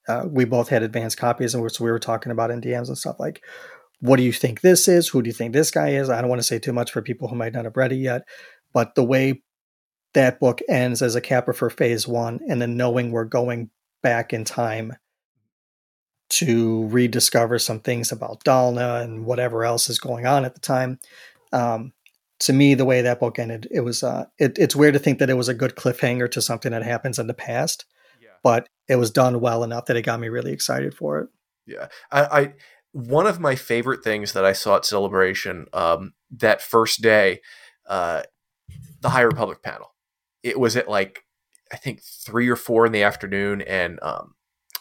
A: uh, we both had advanced copies, and so we were talking about in DMs and stuff like, what do you think this is? Who do you think this guy is? I don't want to say too much for people who might not have read it yet, but the way that book ends as a capper for phase one, and then knowing we're going back in time to rediscover some things about Dalna and whatever else is going on at the time. Um, to me, the way that book ended, it was uh, it, it's weird to think that it was a good cliffhanger to something that happens in the past, yeah. but it was done well enough that it got me really excited for it.
B: Yeah, I, I one of my favorite things that I saw at Celebration um, that first day, uh, the High Republic panel. It was at like I think three or four in the afternoon, and um,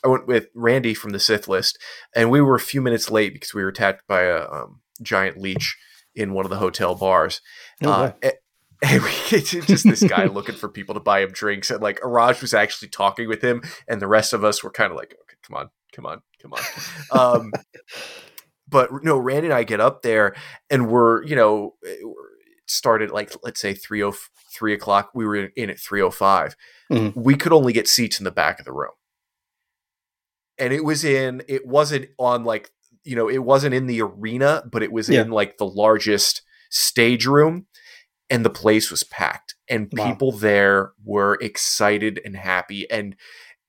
B: I went with Randy from the Sith list, and we were a few minutes late because we were attacked by a um, giant leech in one of the hotel bars. Oh, uh, and, we, just this guy looking for people to buy him drinks, and like Araj was actually talking with him, and the rest of us were kind of like, okay, come on, come on, come on. Um, but no, Randy and I get up there, and we're you know started like let's say three oh three o'clock. We were in at three oh five. Mm-hmm. We could only get seats in the back of the room, and it was in. It wasn't on like you know, it wasn't in the arena, but it was yeah. in like the largest stage room and the place was packed and wow. people there were excited and happy and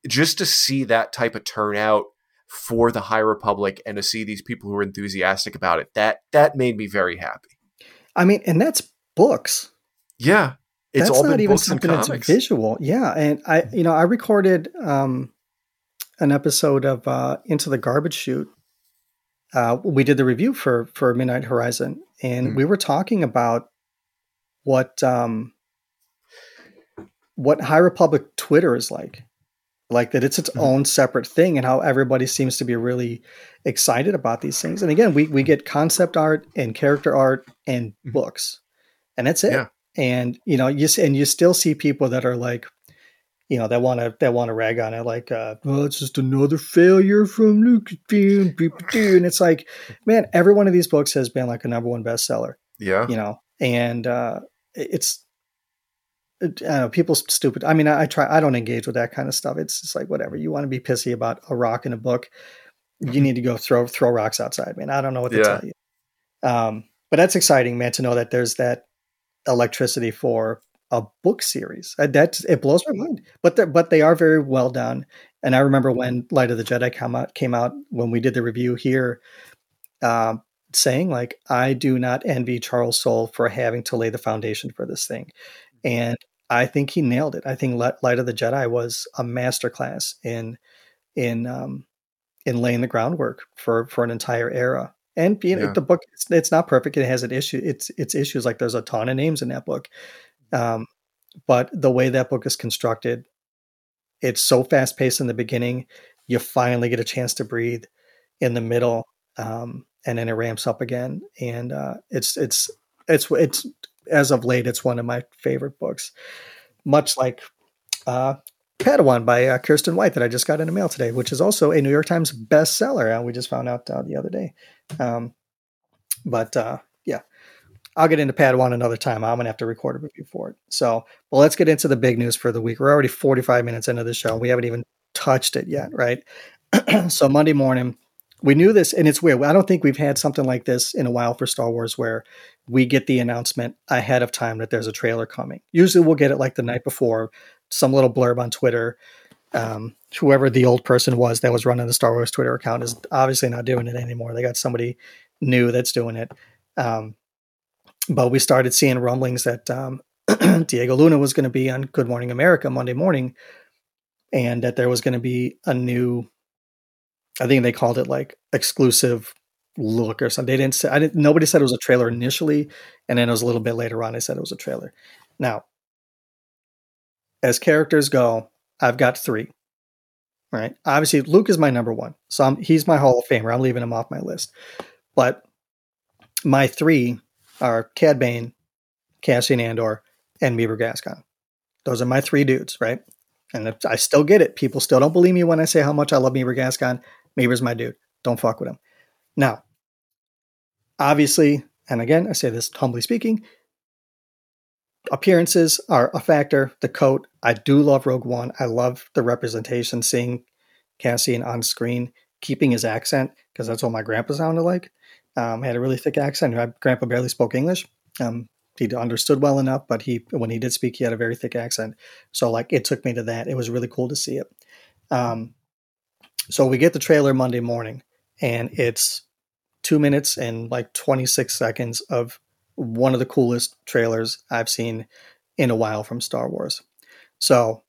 B: just to see that type of turnout for the high republic and to see these people who were enthusiastic about it that that made me very happy.
A: I mean and that's books.
B: Yeah
A: it's that's not even something that's visual. Yeah and i you know i recorded um an episode of uh into the garbage chute. Uh, we did the review for for Midnight Horizon, and mm we were talking about what um, what High Republic Twitter is like, like that it's its mm own separate thing, and how everybody seems to be really excited about these things. And again, we we get concept art and character art and mm books, and that's it. Yeah. And you know, you and you still see people that are like, you know, that want to that want to rag on it, like, uh, "Well, it's just another failure from Lucasfilm." And it's like, man, every one of these books has been like a number one bestseller.
B: Yeah,
A: you know, and uh, it's it, I know people's stupid. I mean, I, I, try. I don't engage with that kind of stuff. It's just like whatever. You want to be pissy about a rock in a book, you mm-hmm. need to go throw throw rocks outside. Man, I don't know what to yeah. tell you. Um, but that's exciting, man, to know that there's that electricity for a book series. Uh, that it blows my mind. But but they are very well done. And I remember when Light of the Jedi come out came out when we did the review here, um, saying like I do not envy Charles Soule for having to lay the foundation for this thing, and I think he nailed it. I think Light of the Jedi was a masterclass in in um, in laying the groundwork for for an entire era. And know, yeah. the book it's, it's, not perfect. It has an issue. It's it's issues like there's a ton of names in that book, um, but the way that book is constructed, it's so fast paced in the beginning. You finally get a chance to breathe in the middle, um, and then it ramps up again. And uh, it's it's it's it's as of late, it's one of my favorite books. Much like uh, Padawan by uh, Kiersten White that I just got in the mail today, which is also a New York Times bestseller. Uh, we just found out uh, the other day. Um, but uh, yeah, I'll get into Padawan another time. I'm gonna have to record a review for it. So, well, let's get into the big news for the week. We're already 45 minutes into the show. We haven't even touched it yet, right? so Monday morning, we knew this, and it's weird. I don't think we've had something like this in a while for Star Wars, where we get the announcement ahead of time that there's a trailer coming. Usually, we'll get it like the night before, some little blurb on Twitter. Um, whoever the old person was that was running the Star Wars Twitter account is obviously not doing it anymore. They got somebody new that's doing it. Um, but we started seeing rumblings that um, Diego Luna was going to be on Good Morning America Monday morning, and that there was going to be a new, I think they called it like exclusive look or something. They didn't say, I didn't, nobody said it was a trailer initially, and then it was a little bit later on. They said it was a trailer. Now, as characters go, I've got three. Right. Obviously, Luke is my number one, so I'm, he's my Hall of Famer. I'm leaving him off my list, but my three are Cad Bane, Cassian Andor, and Meebur Gascon. Those are my three dudes, right? And I still get it. People still don't believe me when I say how much I love Meebur Gascon. Meebur's my dude. Don't fuck with him. Now, obviously, and again, I say this humbly speaking, appearances are a factor. The coat, I do love Rogue One. I love the representation, seeing Cassian on screen, keeping his accent, because that's what my grandpa sounded like. Um, had a really thick accent. My grandpa barely spoke English. Um, he understood well enough, but he when he did speak, he had a very thick accent. So like it took me to that. It was really cool to see it. Um, so we get the trailer Monday morning, and it's two minutes and like 26 seconds of one of the coolest trailers I've seen in a while from Star Wars. So,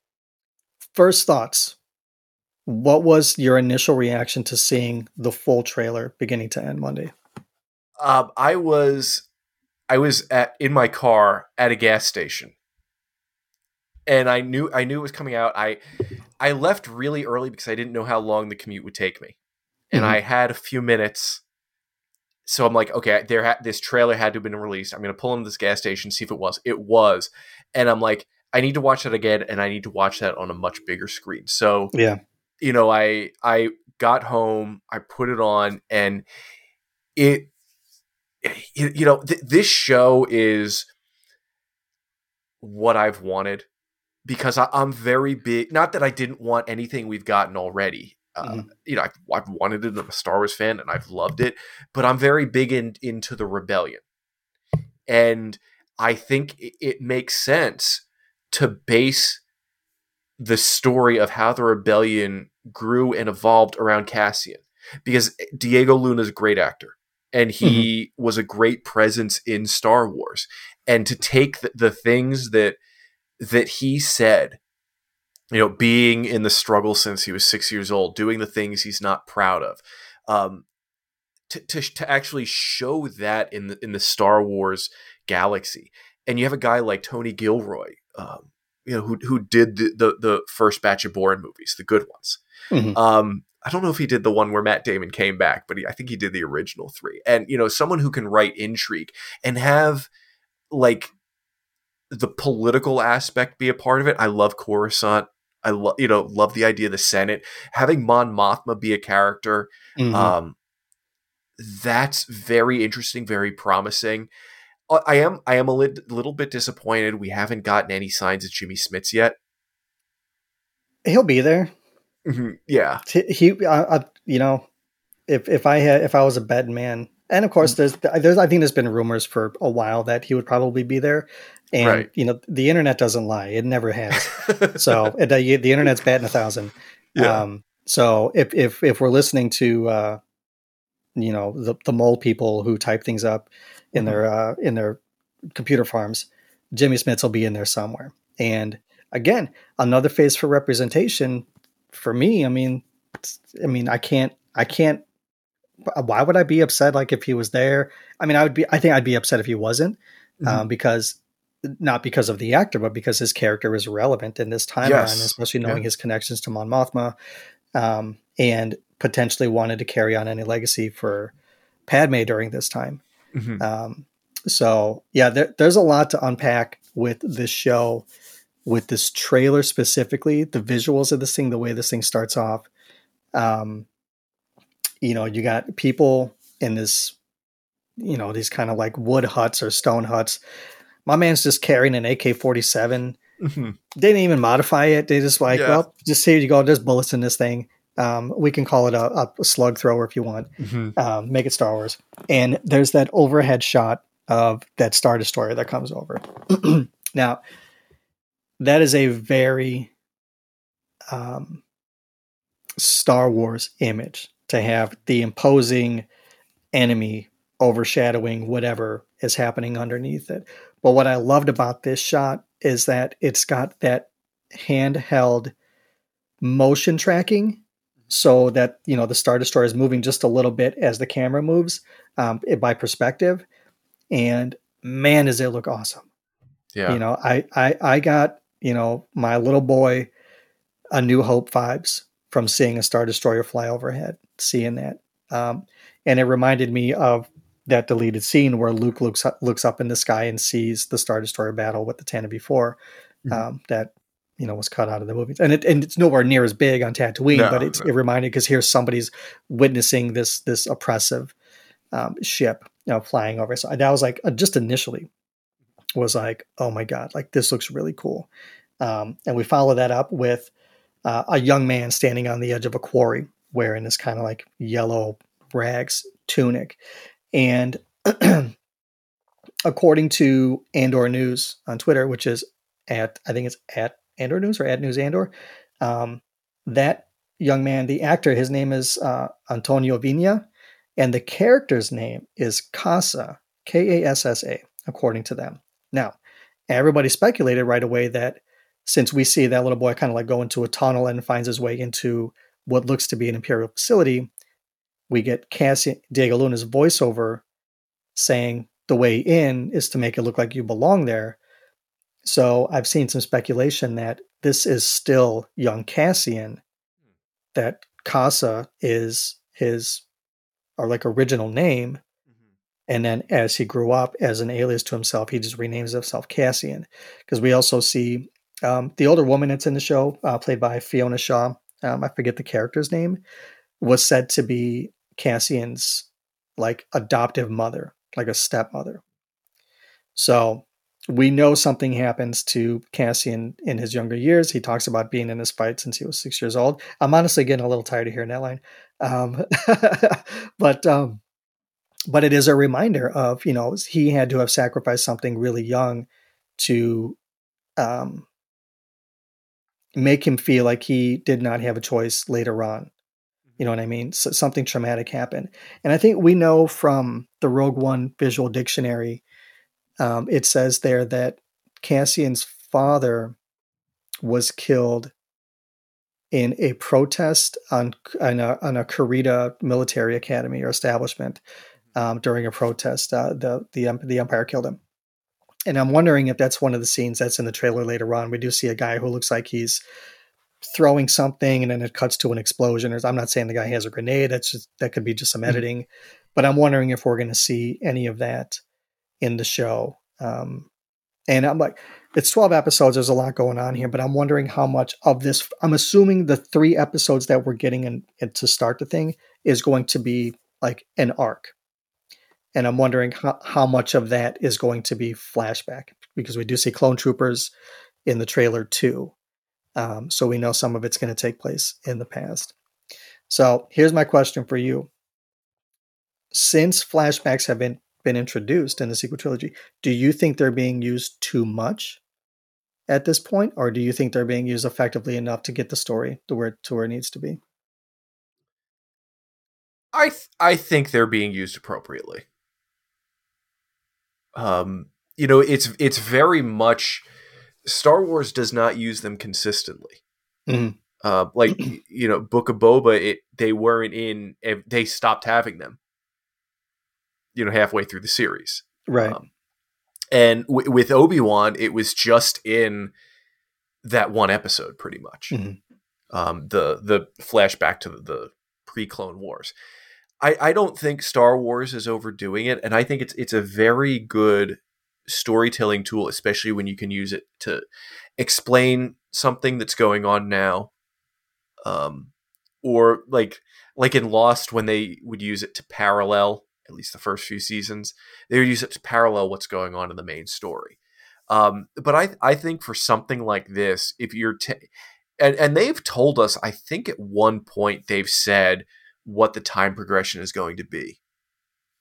A: first thoughts. What was your initial reaction to seeing the full trailer beginning to end Monday?
B: Um, I was I was at in my car at a gas station. And I knew I knew it was coming out. I I left really early because I didn't know how long the commute would take me. And mm-hmm. I had a few minutes. So I'm like, okay, there ha- this trailer had to have been released. I'm going to pull into this gas station see if it was. It was. And I'm like, I need to watch that again and I need to watch that on a much bigger screen. So
A: Yeah.
B: You know, I I got home, I put it on and it you, you know, th- this show is what I've wanted because I, am very big. Not that I didn't want anything we've gotten already. Uh, mm-hmm. You know, I've, I've, wanted it. I'm a Star Wars fan, and I've loved it. But I'm very big in, into the rebellion, and I think it, it makes sense to base the story of how the rebellion grew and evolved around Cassian, because Diego Luna is a great actor and he mm-hmm. was a great presence in Star Wars. And to take the, the things that that he said, you know, being in the struggle since he was six years old, doing the things he's not proud of, um, to, to, to actually show that in the in the Star Wars galaxy, and you have a guy like Tony Gilroy, um, you know, who who did the, the, the first batch of Bourne movies, the good ones. Mm-hmm. Um, I don't know if he did the one where Matt Damon came back, but he, I think he did the original three. And you know, someone who can write intrigue and have like the political aspect be a part of it. I love Coruscant. I love you know love the idea of the Senate having Mon Mothma be a character. Mm-hmm. Um, that's very interesting, very promising. Uh, I am I am a li- little bit disappointed we haven't gotten any signs of Jimmy Smits yet.
A: He'll be there.
B: Mm-hmm. Yeah,
A: he, I, I, you know, if if I had if I was a bed man, and of course, there's there's I think there's been rumors for a while that he would probably be there, and right. you know the internet doesn't lie; it never has. so it, the, the internet's batting a thousand. Yeah. Um, so if if if we're listening to uh, you know the the mole people who type things up in mm-hmm. their uh, in their computer farms, Jimmy Smits will be in there somewhere. And again, another phase for representation for me, I mean, I mean, I can't, I can't. Why would I be upset? Like if he was there, I mean, I would be. I think I'd be upset if he wasn't, mm-hmm. um, because not because of the actor, but because his character is relevant in this timeline, yes. especially knowing yeah. his connections to Mon Mothma, um, and potentially wanted to carry on any legacy for Padme during this time. Mm-hmm. Um, so yeah, there, there's a lot to unpack with this show with this trailer specifically, the visuals of this thing, the way this thing starts off. Um, you know, you got people in this, you know, these kind of like wood huts or stone huts. My man's just carrying an AK 47. Mm-hmm. They didn't even modify it. They just like, yeah. well, just here you go. There's bullets in this thing. Um, we can call it a, a slug thrower if you want. Mm-hmm. Um, make it Star Wars. And there's that overhead shot of that Star Destroyer that comes over. now, that is a very um, Star Wars image to have the imposing enemy overshadowing whatever is happening underneath it. But what I loved about this shot is that it's got that handheld motion tracking so that you know the star destroyer is moving just a little bit as the camera moves um, by perspective. And man does it look awesome. Yeah. You know i i, I got you know, my little boy a New Hope vibes from seeing a Star Destroyer fly overhead, seeing that. Um, and it reminded me of that deleted scene where Luke looks up, looks up in the sky and sees the Star Destroyer battle with the Tantive IV. Mm-hmm. Um, that you know was cut out of the movie, and it and it's nowhere near as big on Tatooine, no, but it's, no. it reminded because here somebody's witnessing this this oppressive um, ship you know flying over. So that was like uh, just initially was like, oh my God, like this looks really cool. Um, and we follow that up with uh, a young man standing on the edge of a quarry wearing this kind of like yellow rags tunic. And according to Andor News on Twitter, which is at, I think it's at Andor News or at News Andor, um, that young man, the actor, his name is uh, Antonio Vina, and the character's name is Kassa, K A S S A. according to them. Now, everybody speculated right away that since we see that little boy kind of like go into a tunnel and finds his way into what looks to be an Imperial facility, we get Cassian Diego Luna's voiceover saying the way in is to make it look like you belong there. So I've seen some speculation that this is still young Cassian, that Kassa is his or like original name. Mm-hmm. And then as he grew up as an alias to himself, he just renames himself Cassian. Because we also see um, the older woman that's in the show, uh, played by Fiona Shaw, um, I forget the character's name, was said to be Cassian's like adoptive mother, like a stepmother. So we know something happens to Cassian in his younger years. He talks about being in this fight since he was six years old. I'm honestly getting a little tired of hearing that line, um, but um, but it is a reminder of you know he had to have sacrificed something really young to um, make him feel like he did not have a choice later on. You know what I mean? So something traumatic happened, and I think we know from the Rogue One visual dictionary um, it says there that Cassian's father was killed in a protest on on a, on a military academy or establishment um, during a protest. Uh, the the the Empire killed him, and I'm wondering if that's one of the scenes that's in the trailer later on. We do see a guy who looks like he's throwing something, and then it cuts to an explosion. I'm not saying the guy has a grenade. That's just that could be just some mm-hmm. editing, but I'm wondering if we're going to see any of that in the show. Um, and I'm like, it's 12 episodes. There's a lot going on here, but I'm wondering how much of this. I'm assuming the three episodes that we're getting in, in to start the thing is going to be like an arc. And I'm wondering how, how much of that is going to be flashback because we do see clone troopers in the trailer too. Um, so we know some of it's going to take place in the past. So here's my question for you. Since flashbacks have been been introduced in the sequel trilogy, do you think they're being used too much at this point, or do you think they're being used effectively enough to get the story to where to where it needs to be?
B: I th- I think they're being used appropriately. Um, you know, it's it's very much Star Wars does not use them consistently. Mm-hmm. Uh, like you know, Book of Boba, it they weren't in. They stopped having them you know halfway through the series
A: right um,
B: and w- with obi-wan it was just in that one episode pretty much mm-hmm. um, the the flashback to the, the pre-clone wars I, I don't think star wars is overdoing it and i think it's it's a very good storytelling tool especially when you can use it to explain something that's going on now um, or like like in lost when they would use it to parallel at least the first few seasons. They would use it to parallel what's going on in the main story. Um, but I I think for something like this, if you're t- and and they've told us, I think at one point they've said what the time progression is going to be.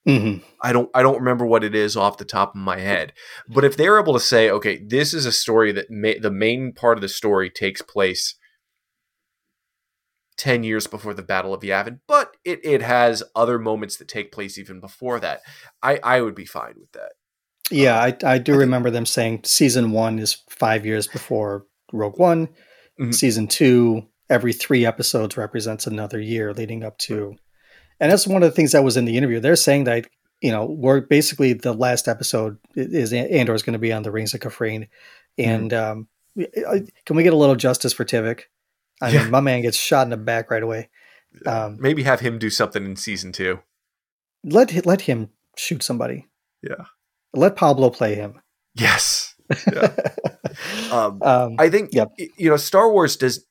B: Mm-hmm. I don't I don't remember what it is off the top of my head, but if they're able to say, okay, this is a story that may, the main part of the story takes place 10 years before the Battle of Yavin, but it, it has other moments that take place even before that. I, I would be fine with that.
A: Yeah, um, I, I do I remember think, them saying season one is five years before Rogue One. Mm-hmm. Season two, every three episodes represents another year leading up to. And that's one of the things that was in the interview. They're saying that, you know, we're basically the last episode is Andor is going to be on the Rings of Kafrene. Mm-hmm. And mm-hmm. um, can we get a little justice for Tivik? I yeah. mean, my man gets shot in the back right away.
B: Um, Maybe have him do something in season two.
A: Let let him shoot somebody.
B: Yeah.
A: Let Pablo play him.
B: Yes. Yeah. um, um, I think yep. you know Star Wars does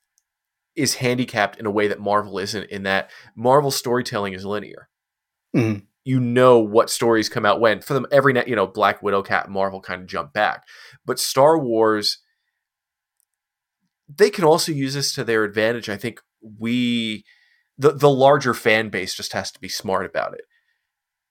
B: is handicapped in a way that Marvel isn't. In that Marvel storytelling is linear. Mm-hmm. You know what stories come out when. For them, every night. you know Black Widow, Cat, Marvel kind of jump back, but Star Wars they can also use this to their advantage. I think we the the larger fan base just has to be smart about it.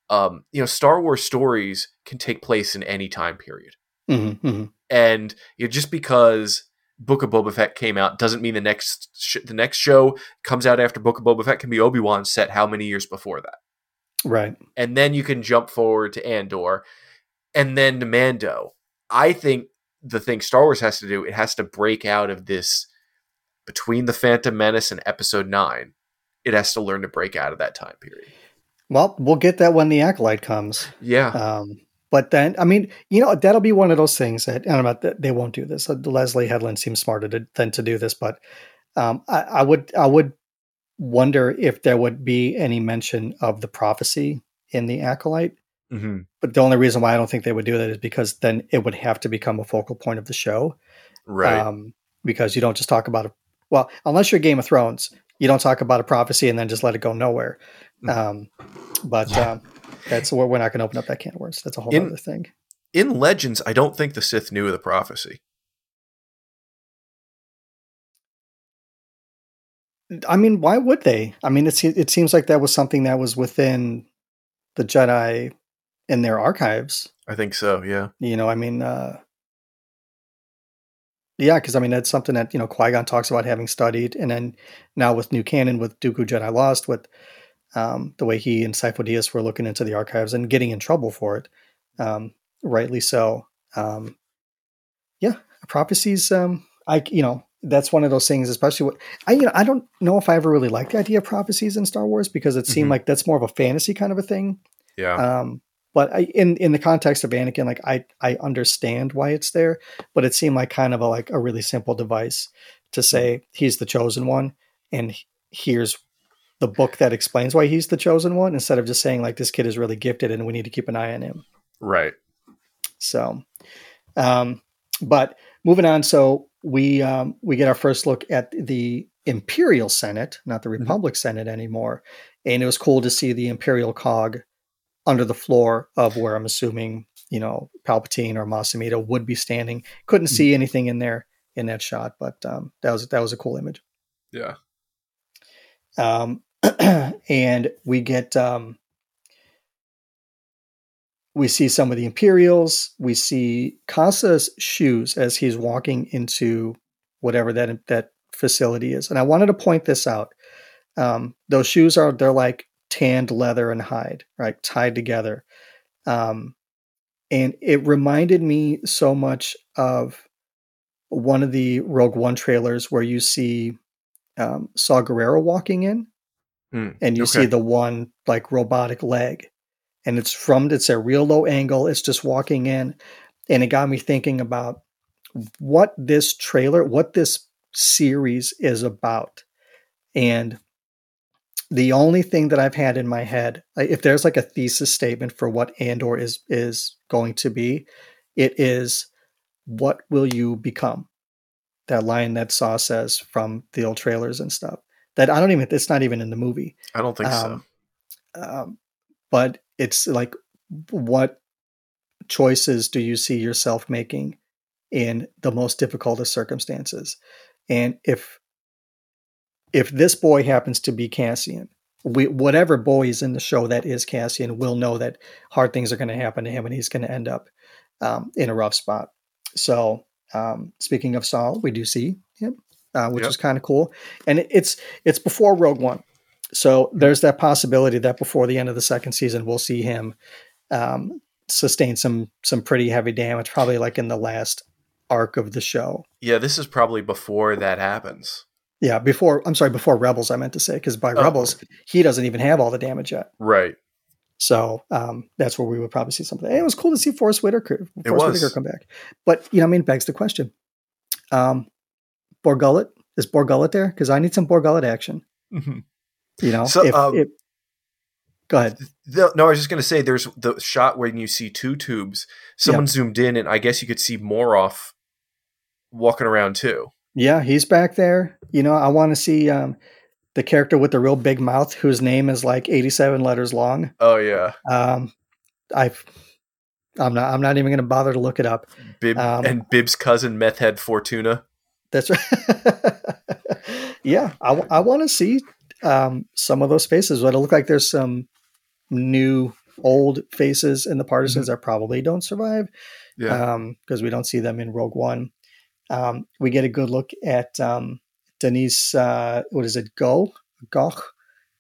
B: Um, you know, Star Wars stories can take place in any time period, mm-hmm, mm-hmm. and you know, just because Book of Boba Fett came out doesn't mean the next sh- the next show comes out after Book of Boba Fett can be Obi Wan set how many years before that,
A: right?
B: And then you can jump forward to Andor, and then to Mando. I think the thing Star Wars has to do, it has to break out of this between the Phantom Menace and Episode Nine. It has to learn to break out of that time period.
A: Well, we'll get that when the acolyte comes.
B: Yeah.
A: Um, but then, I mean, you know, that'll be one of those things that I don't know. They won't do this. Leslie Headland seems smarter to, than to do this, but um, I, I would, I would wonder if there would be any mention of the prophecy in the acolyte.
B: Mm-hmm.
A: But the only reason why I don't think they would do that is because then it would have to become a focal point of the show,
B: Right.
A: um, because you don't just talk about it. Well, unless you're Game of Thrones, you don't talk about a prophecy and then just let it go nowhere.
B: Mm.
A: Um, but um, that's we're, we're not going to open up that can of worms. That's a whole
B: In-
A: other thing.
B: in Legends, I don't think the Sith knew of the prophecy.
A: I mean, why would they? I mean, it's it seems like that was something that was within the Jedi in their archives.
B: I think so. Yeah.
A: You know, I mean, uh, yeah, because I mean that's something that you know Qui Gon talks about having studied, and then now with new canon with Dooku Jedi Lost, with um, the way he and Dyas were looking into the archives and getting in trouble for it, um, rightly so. Um, yeah, prophecies. Um, I you know that's one of those things, especially what I you know I don't know if I ever really liked the idea of prophecies in Star Wars because it seemed
B: Mhm.
A: like that's more of a fantasy kind of a thing.
B: Yeah.
A: Um, but I, in in the context of Anakin, like I I understand why it's there, but it seemed like kind of a like a really simple device to say he's the chosen one, and here's the book that explains why he's the chosen one, instead of just saying like this kid is really gifted and we need to keep an eye on him.
B: right.
A: So, um, but moving on, so we um, we get our first look at the Imperial Senate, not the Republic Senate anymore, and it was cool to see the Imperial cog under the floor of where I'm assuming you know Palpatine or Mas Amedda would be standing. Couldn't see anything in there in that shot, but um, that was that was a cool image.
B: Yeah.
A: Um, and we get um, we see some of the Imperials. We see Kassa's shoes as he's walking into whatever that that facility is. And I wanted to point this out. Um, those shoes are they're like tanned leather and hide, right, tied together. Um, and it reminded me so much of one of the Rogue One trailers where you see um, Saw Gerrera walking in,
B: Hmm,
A: and you
B: okay.
A: see the one like robotic leg, and it's from it's a real low angle. It's just walking in, and it got me thinking about what this trailer, what this series is about, and the only thing that I've had in my head, if there's like a thesis statement for what Andor is is going to be, it is what will you become? That line that Saw says from the old trailers and stuff. That I don't even. It's not even in the movie.
B: I don't think
A: Um, um, but it's like, what choices do you see yourself making in the most difficult of circumstances? And if if this boy happens to be Cassian, we, whatever boy is in the show that is Cassian will know that hard things are going to happen to him, and he's going to end up um, in a rough spot. So, um, speaking of Saw, we do see him, uh, which
B: Yep.
A: is kind of cool, and it, it's it's before Rogue One. So there's that possibility that before the end of the second season, we'll see him um, sustain some some pretty heavy damage, probably like in the last arc of the show.
B: Yeah, this is probably before that happens.
A: Yeah, before I'm sorry, before Rebels, I meant to say because by
B: Oh.
A: Rebels he doesn't even have all the damage yet.
B: Right.
A: So um, that's where we would probably see something. And It was cool to see Forest Whitaker,
B: It Forest.
A: Whitaker come back, but you know, I mean, begs the question: um, Bor Gullet is Bor Gullet there? Because I need some Bor Gullet action. You know,
B: So,
A: if,
B: um,
A: if- go ahead.
B: The- no, I was just going to say there's the shot when you see two tubes. Someone zoomed in, and I guess you could see Moroff walking around too.
A: Yeah, he's back there. You know, I want to see um, the character with the real big mouth, whose name is like 87 letters long.
B: Oh yeah,
A: Um, I've, I'm not. I'm not even going to bother to look it up.
B: Bib
A: Um,
B: and Bib's cousin, Meth Head Fortuna.
A: That's right. yeah, I, I want to see um, some of those faces. But it look like there's some new, old faces in the partisans that probably don't survive
B: Yeah,
A: because we don't see them in Rogue One. Um, we get a good look at um, Denise. Uh, what is it? Go Goch,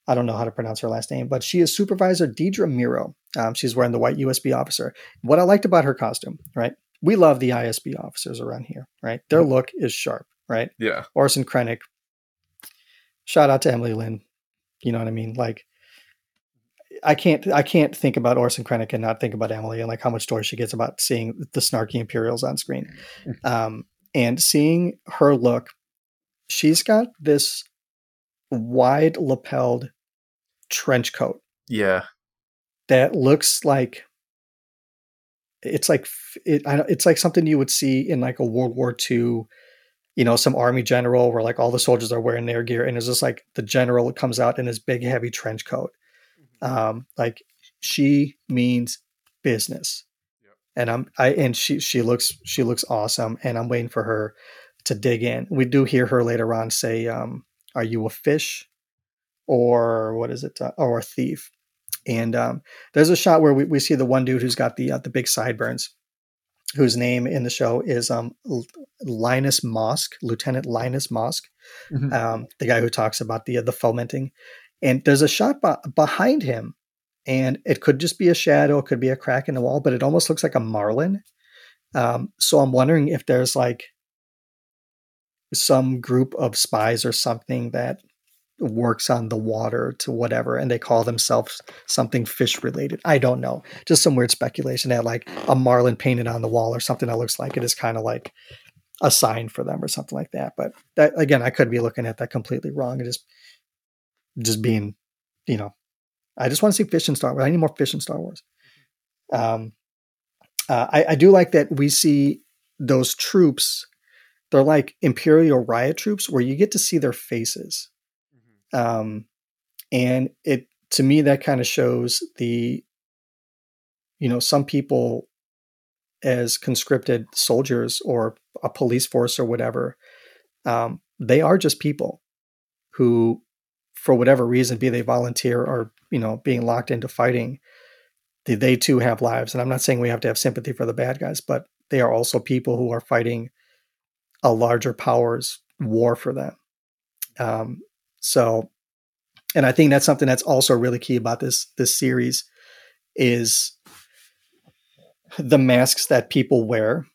A: I don't know how to pronounce her last name, but she is Supervisor Dedra Meero. Um, she's wearing the white ISB officer. What I liked about her costume, right? We love the ISB officers around here, right? Their look is sharp, right?
B: Yeah.
A: Orson Krennic. Shout out to Emily Lynn. You know what I mean? Like, I can't I can't think about Orson Krennic and not think about Emily and like how much joy she gets about seeing the snarky Imperials on screen. Um, and seeing her look, she's got this wide lapelled trench coat
B: Yeah.
A: that looks like it's like it, I don't- it's like something you would see in like a World War II, you know, some army general where like all the soldiers are wearing their gear, and it's just like the general comes out in his big heavy trench coat. Um, like she means business,
B: Yep.
A: and I'm I and she she looks she looks awesome, and I'm waiting for her to dig in. We do hear her later on say, um, "Are you a fish?" or what is it? Uh, or a thief? And um, there's a shot where we, we see the one dude who's got the uh, the big sideburns, whose name in the show is um, Linus Mosk, Lieutenant Linus Mosk,
B: Mhm.
A: um, the guy who talks about the uh, the fomenting. And there's a shot be- behind him, and it could just be a shadow, it could be a crack in the wall, but it almost looks like a marlin. Um, so I'm wondering if there's like some group of spies or something that works on the water to whatever and they call themselves something fish related. I don't know. Just some weird speculation that like a marlin painted on the wall or something that looks like it is kind of like a sign for them or something like that but that again i could be looking at that completely wrong and just just being you know i just want to see fish in star wars. I need more fish in star wars. Um uh, I, I do like that we see those troops they're like imperial riot troops where you get to see their faces um, and it to me that kind of shows the you know some people as conscripted soldiers or a police force or whatever um, they are just people who for whatever reason be they volunteer or you know being locked into fighting they, they too have lives. And i'm not saying we have to have sympathy for the bad guys but they are also people who are fighting a larger powers war for them. Um, so, and I think that's something that's also really key about this this series is the masks that people wear.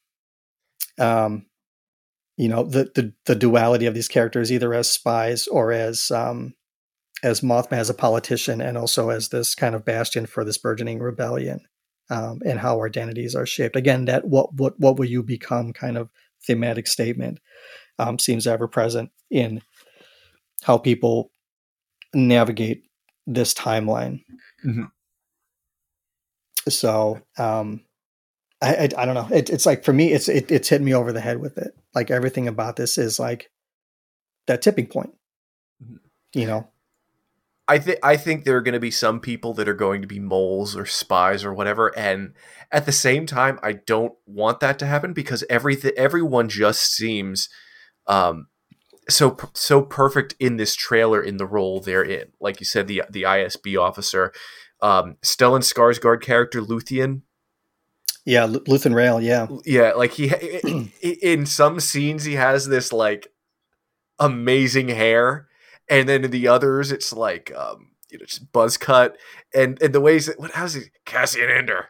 A: Um, you know, the the the duality of these characters, either as spies or as um, as Mothma as a politician, and also as this kind of bastion for this burgeoning rebellion, um, and how our identities are shaped. Again, that what what what will you become kind of thematic statement um, seems ever present in how people navigate this timeline.
B: Mhm.
A: So, um, I, I, I don't know. It, it's like for me, it's it, it's hit me over the head with it. Like everything about this is like that tipping point.
B: Mhm.
A: You know,
B: I think I think there are going to be some people that are going to be moles or spies or whatever, and at the same time, I don't want that to happen because everything everyone just seems um, so so perfect in this trailer in the role they're in. Like you said, the the ISB officer, um, Stellan Skarsgård character Luthen.
A: yeah, Lu- Luthen Rael, yeah,
B: Yeah, like he in some scenes he has this like amazing hair, and then in the others it's like um, you know just buzz cut, and and the ways that what how's he Cassian Ender.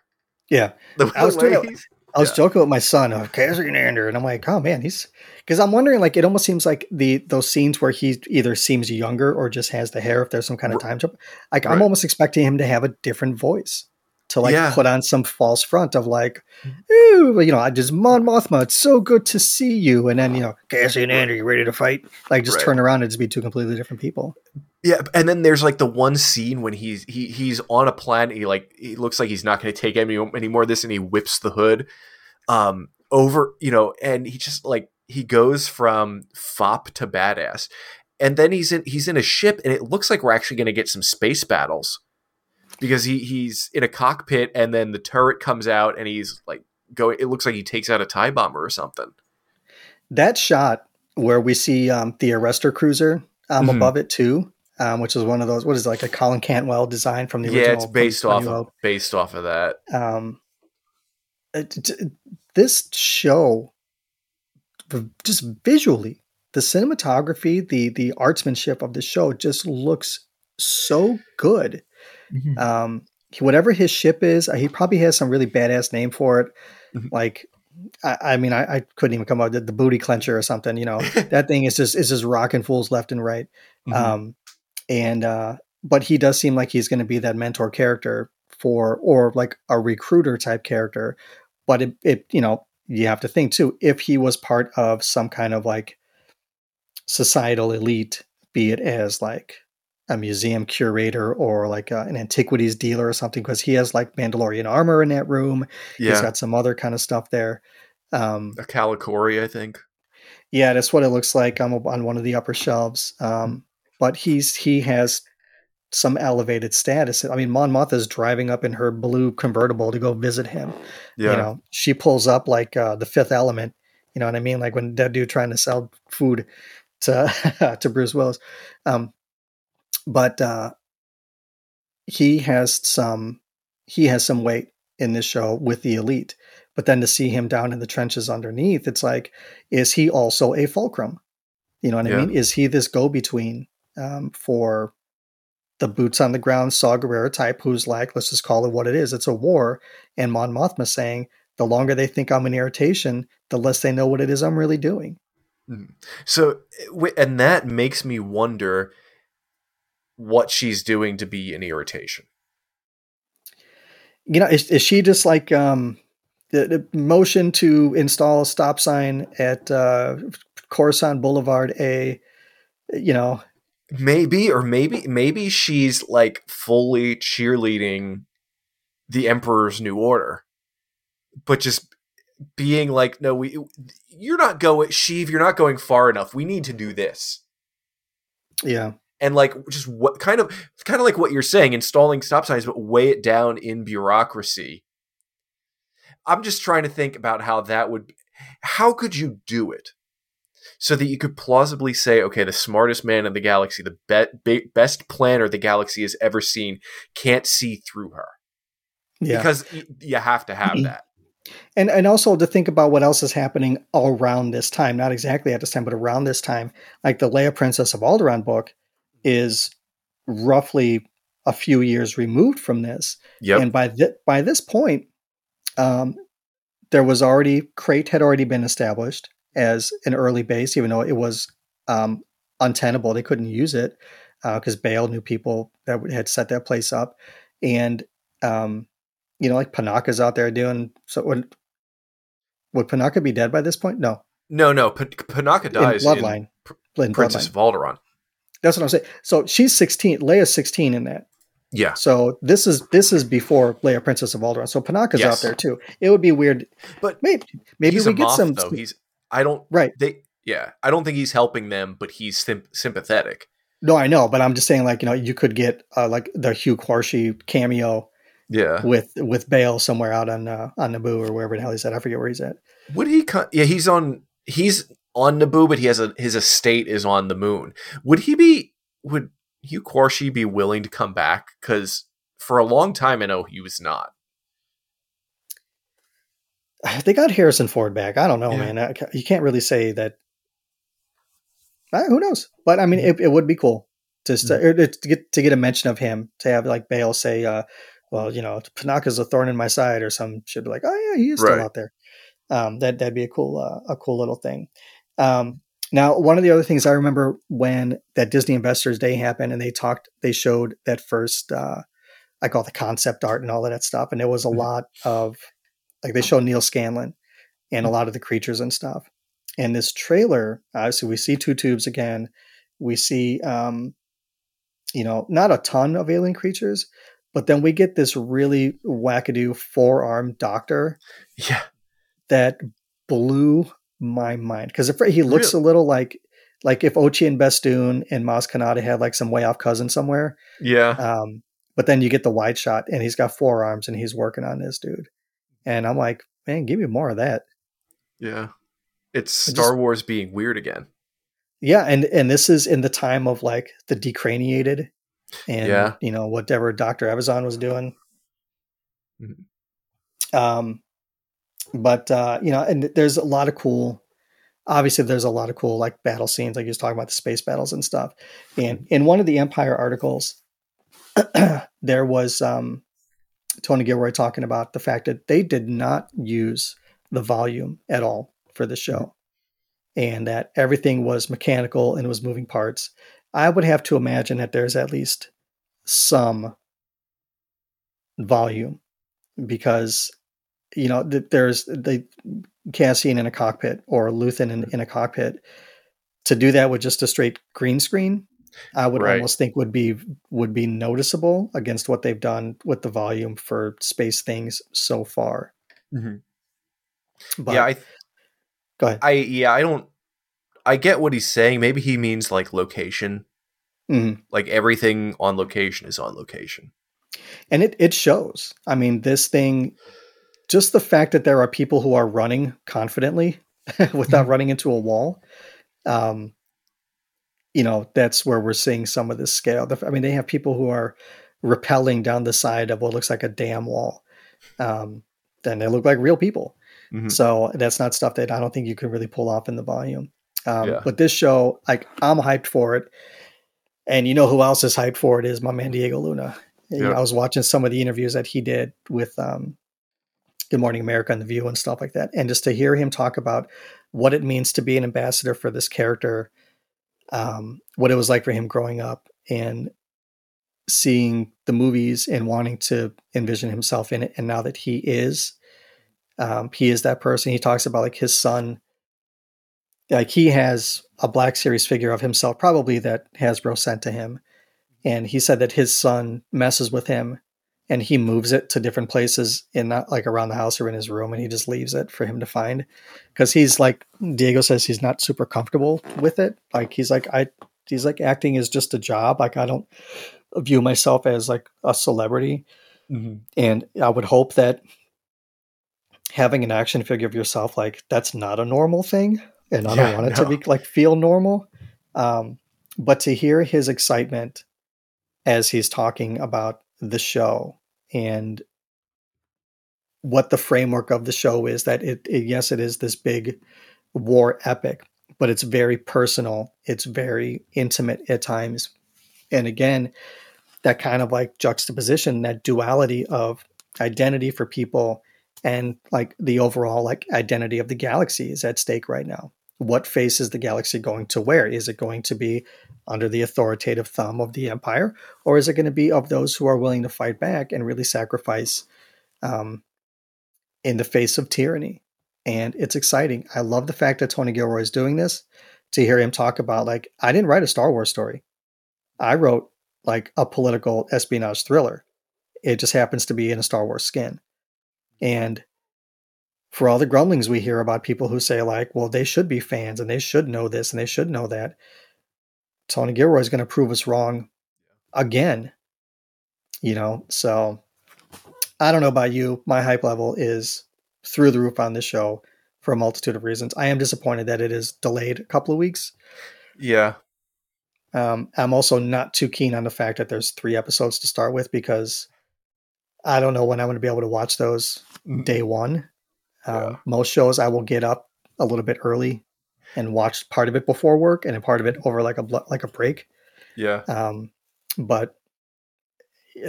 A: yeah.
B: The
A: I was
B: way
A: doing-
B: he's-
A: I was
B: Yeah.
A: joking with my son, oh, Cassian Ander, and I'm like, oh man, he's because I'm wondering, like, it almost seems like the those scenes where he either seems younger or just has the hair, if there's some kind of time jump. Like, I'm almost expecting him to have a different voice to like
B: Yeah.
A: put on some false front of like, ooh, you know, I just Mon Mothma, it's so good to see you, and then you know, Cassie and Andy, you ready to fight? Like, just
B: Right.
A: turn around and just be two completely different people.
B: Yeah, and then there's like the one scene when he's he he's on a planet. He like he looks like he's not going to take any any more of this, and he whips the hood um over you know, and he just like he goes from fop to badass, and then he's in he's in a ship, and it looks like we're actually going to get some space battles because he he's in a cockpit, and then the turret comes out, and he's like going. It looks like he takes out a tie bomber or something.
A: That shot where we see um, the arrestor cruiser um,
B: Mhm.
A: above it too, um, which is one of those. What is it, like a Colin Cantwell design from the original?
B: Yeah, it's based off of based off of that.
A: um, it- t- this show just visually the cinematography the the artsmanship of the show just looks so good. Mm-hmm. Um, whatever his ship is, he probably has some really badass name for it. Mm-hmm. Like, I, I mean, I, I, couldn't even come up with the booty clencher or something. You know, that thing is just is just rocking fools left and right. Mm-hmm. Um, and uh, but he does seem like he's going to be that mentor character for, or like a recruiter type character. But it, it, you know, you have to think too if he was part of some kind of like societal elite, be it as like a museum curator or like a, an antiquities dealer or something because he has like Mandalorian armor in that room. Yeah. He's got some other kind of stuff there.
B: Um, a Kalikori, I think.
A: Yeah, that's what it looks like on, on one of the upper shelves. Um, but he's he has some elevated status. I mean, Mon is driving up in her blue convertible to go visit him. Yeah. You know, she pulls up like uh, the Fifth Element. You know what I mean? Like when that dude trying to sell food to to Bruce Willis. Um, but uh, he has some he has some weight in this show with the elite. But then to see him down in the trenches underneath, it's like, is he also a fulcrum? You know what yeah. I mean? Is he this go between um, for the boots on the ground Saw Gerrera type who's like, let's just call it what it is. It's a war. And Mon Mothma saying, the longer they think I'm an irritation, the less they know what it is I'm really doing.
B: Mm-hmm. So, and that makes me wonder what she's doing to be an irritation.
A: You know, is, is she just like um, the, the, motion to install a stop sign at uh, Coruscant Boulevard A? You know,
B: maybe or maybe maybe she's like fully cheerleading the Emperor's New Order, but just being like, no, we, you're not going, Sheev, you're not going far enough. We need to do this.
A: Yeah
B: and like just what kind of kind of like what you're saying installing stop signs but weigh it down in bureaucracy. I'm just trying to think about how that would how could you do it so that you could plausibly say okay the smartest man in the galaxy the be- be- best planner the galaxy has ever seen can't see through her. Yeah. because you have to have that.
A: And and also to think about what else is happening around this time not exactly at this time but around this time like the leia princess of alderaan book is roughly a few years removed from this. Yep. And by th- by this point, um, there was already Crait had already been established as an early base, even though it was um, untenable. They couldn't use it because uh, Bail knew people that had set that place up, and um, you know, like Panaka's out there doing. So would would Panaka be dead by this point? No.
B: No, no. P- Panaka dies in Bloodline. In Princess Bloodline. of Alderaan.
A: That's what I'm saying. So she's 16. Leia's 16 in that.
B: Yeah.
A: So this is this is before Leia, Princess of Alderaan. So Panaka's yes. out there too. It would be weird, but maybe maybe we get Moff, some.
B: Though. He's I don't
A: right.
B: They yeah. I don't think he's helping them, but he's sim- sympathetic.
A: No, I know, but I'm just saying, like you know, you could get uh, like the Hugh Quarshie cameo.
B: Yeah.
A: With with Bail somewhere out on uh, on Naboo or wherever the hell he's at. I forget where he's at.
B: Would he? Con- yeah, he's on. He's on Naboo, but he has a his estate is on the moon. Would he be? Would Hugh Quarshie be willing to come back? Because for a long time, I know he was not.
A: They got Harrison Ford back. I don't know, yeah. man. You can't really say that. Uh, who knows? But I mean, mm-hmm. it, it would be cool just mm-hmm. to, to, get to get a mention of him to have like Bail say, uh, "Well, you know, Panaka's a thorn in my side," or some should be like, "Oh yeah, he is still out there." Um, that that'd be a cool uh, a cool little thing. Um, now, one of the other things I remember when that Disney Investors Day happened and they talked, they showed that first, uh, I call it the concept art and all of that stuff. And there was a mm-hmm. lot of, like, they showed Neil Scanlan and a lot of the creatures and stuff. And this trailer, obviously, we see two tubes again. We see, um, you know, not a ton of alien creatures, but then we get this really wackadoo four armed doctor.
B: Yeah.
A: That blew my mind because he looks really? a little like like if Ochi and Bestoon and Maz Kanata had like some way off cousin somewhere.
B: Yeah.
A: Um, but then you get the wide shot and he's got four arms and he's working on this dude. And I'm like, man, give me more of that.
B: Yeah. It's Star just, Wars being weird again.
A: Yeah, and and this is in the time of like the decraniated and yeah. you know, whatever Dr. Evazan was doing. Mm-hmm. Um but uh, you know, and there's a lot of cool. Obviously, there's a lot of cool like battle scenes, like you was talking about the space battles and stuff. And in one of the Empire articles, there was um, Tony Gilroy talking about the fact that they did not use the volume at all for the show, and that everything was mechanical and was moving parts. I would have to imagine that there's at least some volume because you know there's the Cassian in a cockpit or Luthen in, in a cockpit to do that with just a straight green screen I would right. almost think would be would be noticeable against what they've done with the volume for space things so far.
B: Mm-hmm. But, yeah, I
A: go ahead.
B: I yeah, I don't. I get what he's saying. Maybe he means like location,
A: mm-hmm.
B: like everything on location is on location,
A: and it it shows. I mean, this thing, just the fact that there are people who are running confidently without mm-hmm. running into a wall. Um, you know that's where we're seeing some of this scale. I mean, they have people who are rappelling down the side of what looks like a dam wall. Um, then they look like real people. Mm-hmm. So that's not stuff that I don't think you can really pull off in the volume. Um, yeah. But this show, like, I'm hyped for it. And you know who else is hyped for it is my man Diego Luna. Yeah. I was watching some of the interviews that he did with um, Good Morning America and The View and stuff like that. And just to hear him talk about what it means to be an ambassador for this character um, what it was like for him growing up and seeing the movies and wanting to envision himself in it. And now that he is, um, he is that person. He talks about like his son, like he has a Black Series figure of himself, probably that Hasbro sent to him. And he said that his son messes with him and he moves it to different places in not like around the house or in his room and he just leaves it for him to find. Because he's like diego says he's not super comfortable with it. Like he's like i he's like acting is just a job. Like i don't view myself as like a celebrity. Mm-hmm. and i would hope that having an action figure of yourself like that's not a normal thing and i yeah, don't want it no. to be like feel normal. Um but to hear his excitement as he's talking about the show and what the framework of the show is that it, it, yes it is this big war epic but it's very personal it's very intimate at times. And again that kind of like juxtaposition that duality of identity for people and like the overall like identity of the galaxy is at stake right now what face is the galaxy going to wear? Is it going to be under the authoritative thumb of the empire, or is it going to be of those who are willing to fight back and really sacrifice um, in the face of tyranny? And it's exciting. I love the fact that Tony Gilroy is doing this. To hear him talk about like, I didn't write a Star Wars story. I wrote like a political espionage thriller. It just happens to be in a Star Wars skin. And for all the grumblings we hear about people who say like, well, they should be fans and they should know this and they should know that. Tony Gilroy is going to prove us wrong again. You know, so I don't know about you. My hype level is through the roof on this show for a multitude of reasons. I am disappointed that it is delayed a couple of weeks.
B: Yeah.
A: Um, I'm also not too keen on the fact that there's three episodes to start with because I don't know when I'm going to be able to watch those mm. day one. Uh, yeah. Most shows I will get up a little bit early and watch part of it before work and a part of it over like a like a break.
B: Yeah.
A: Um, but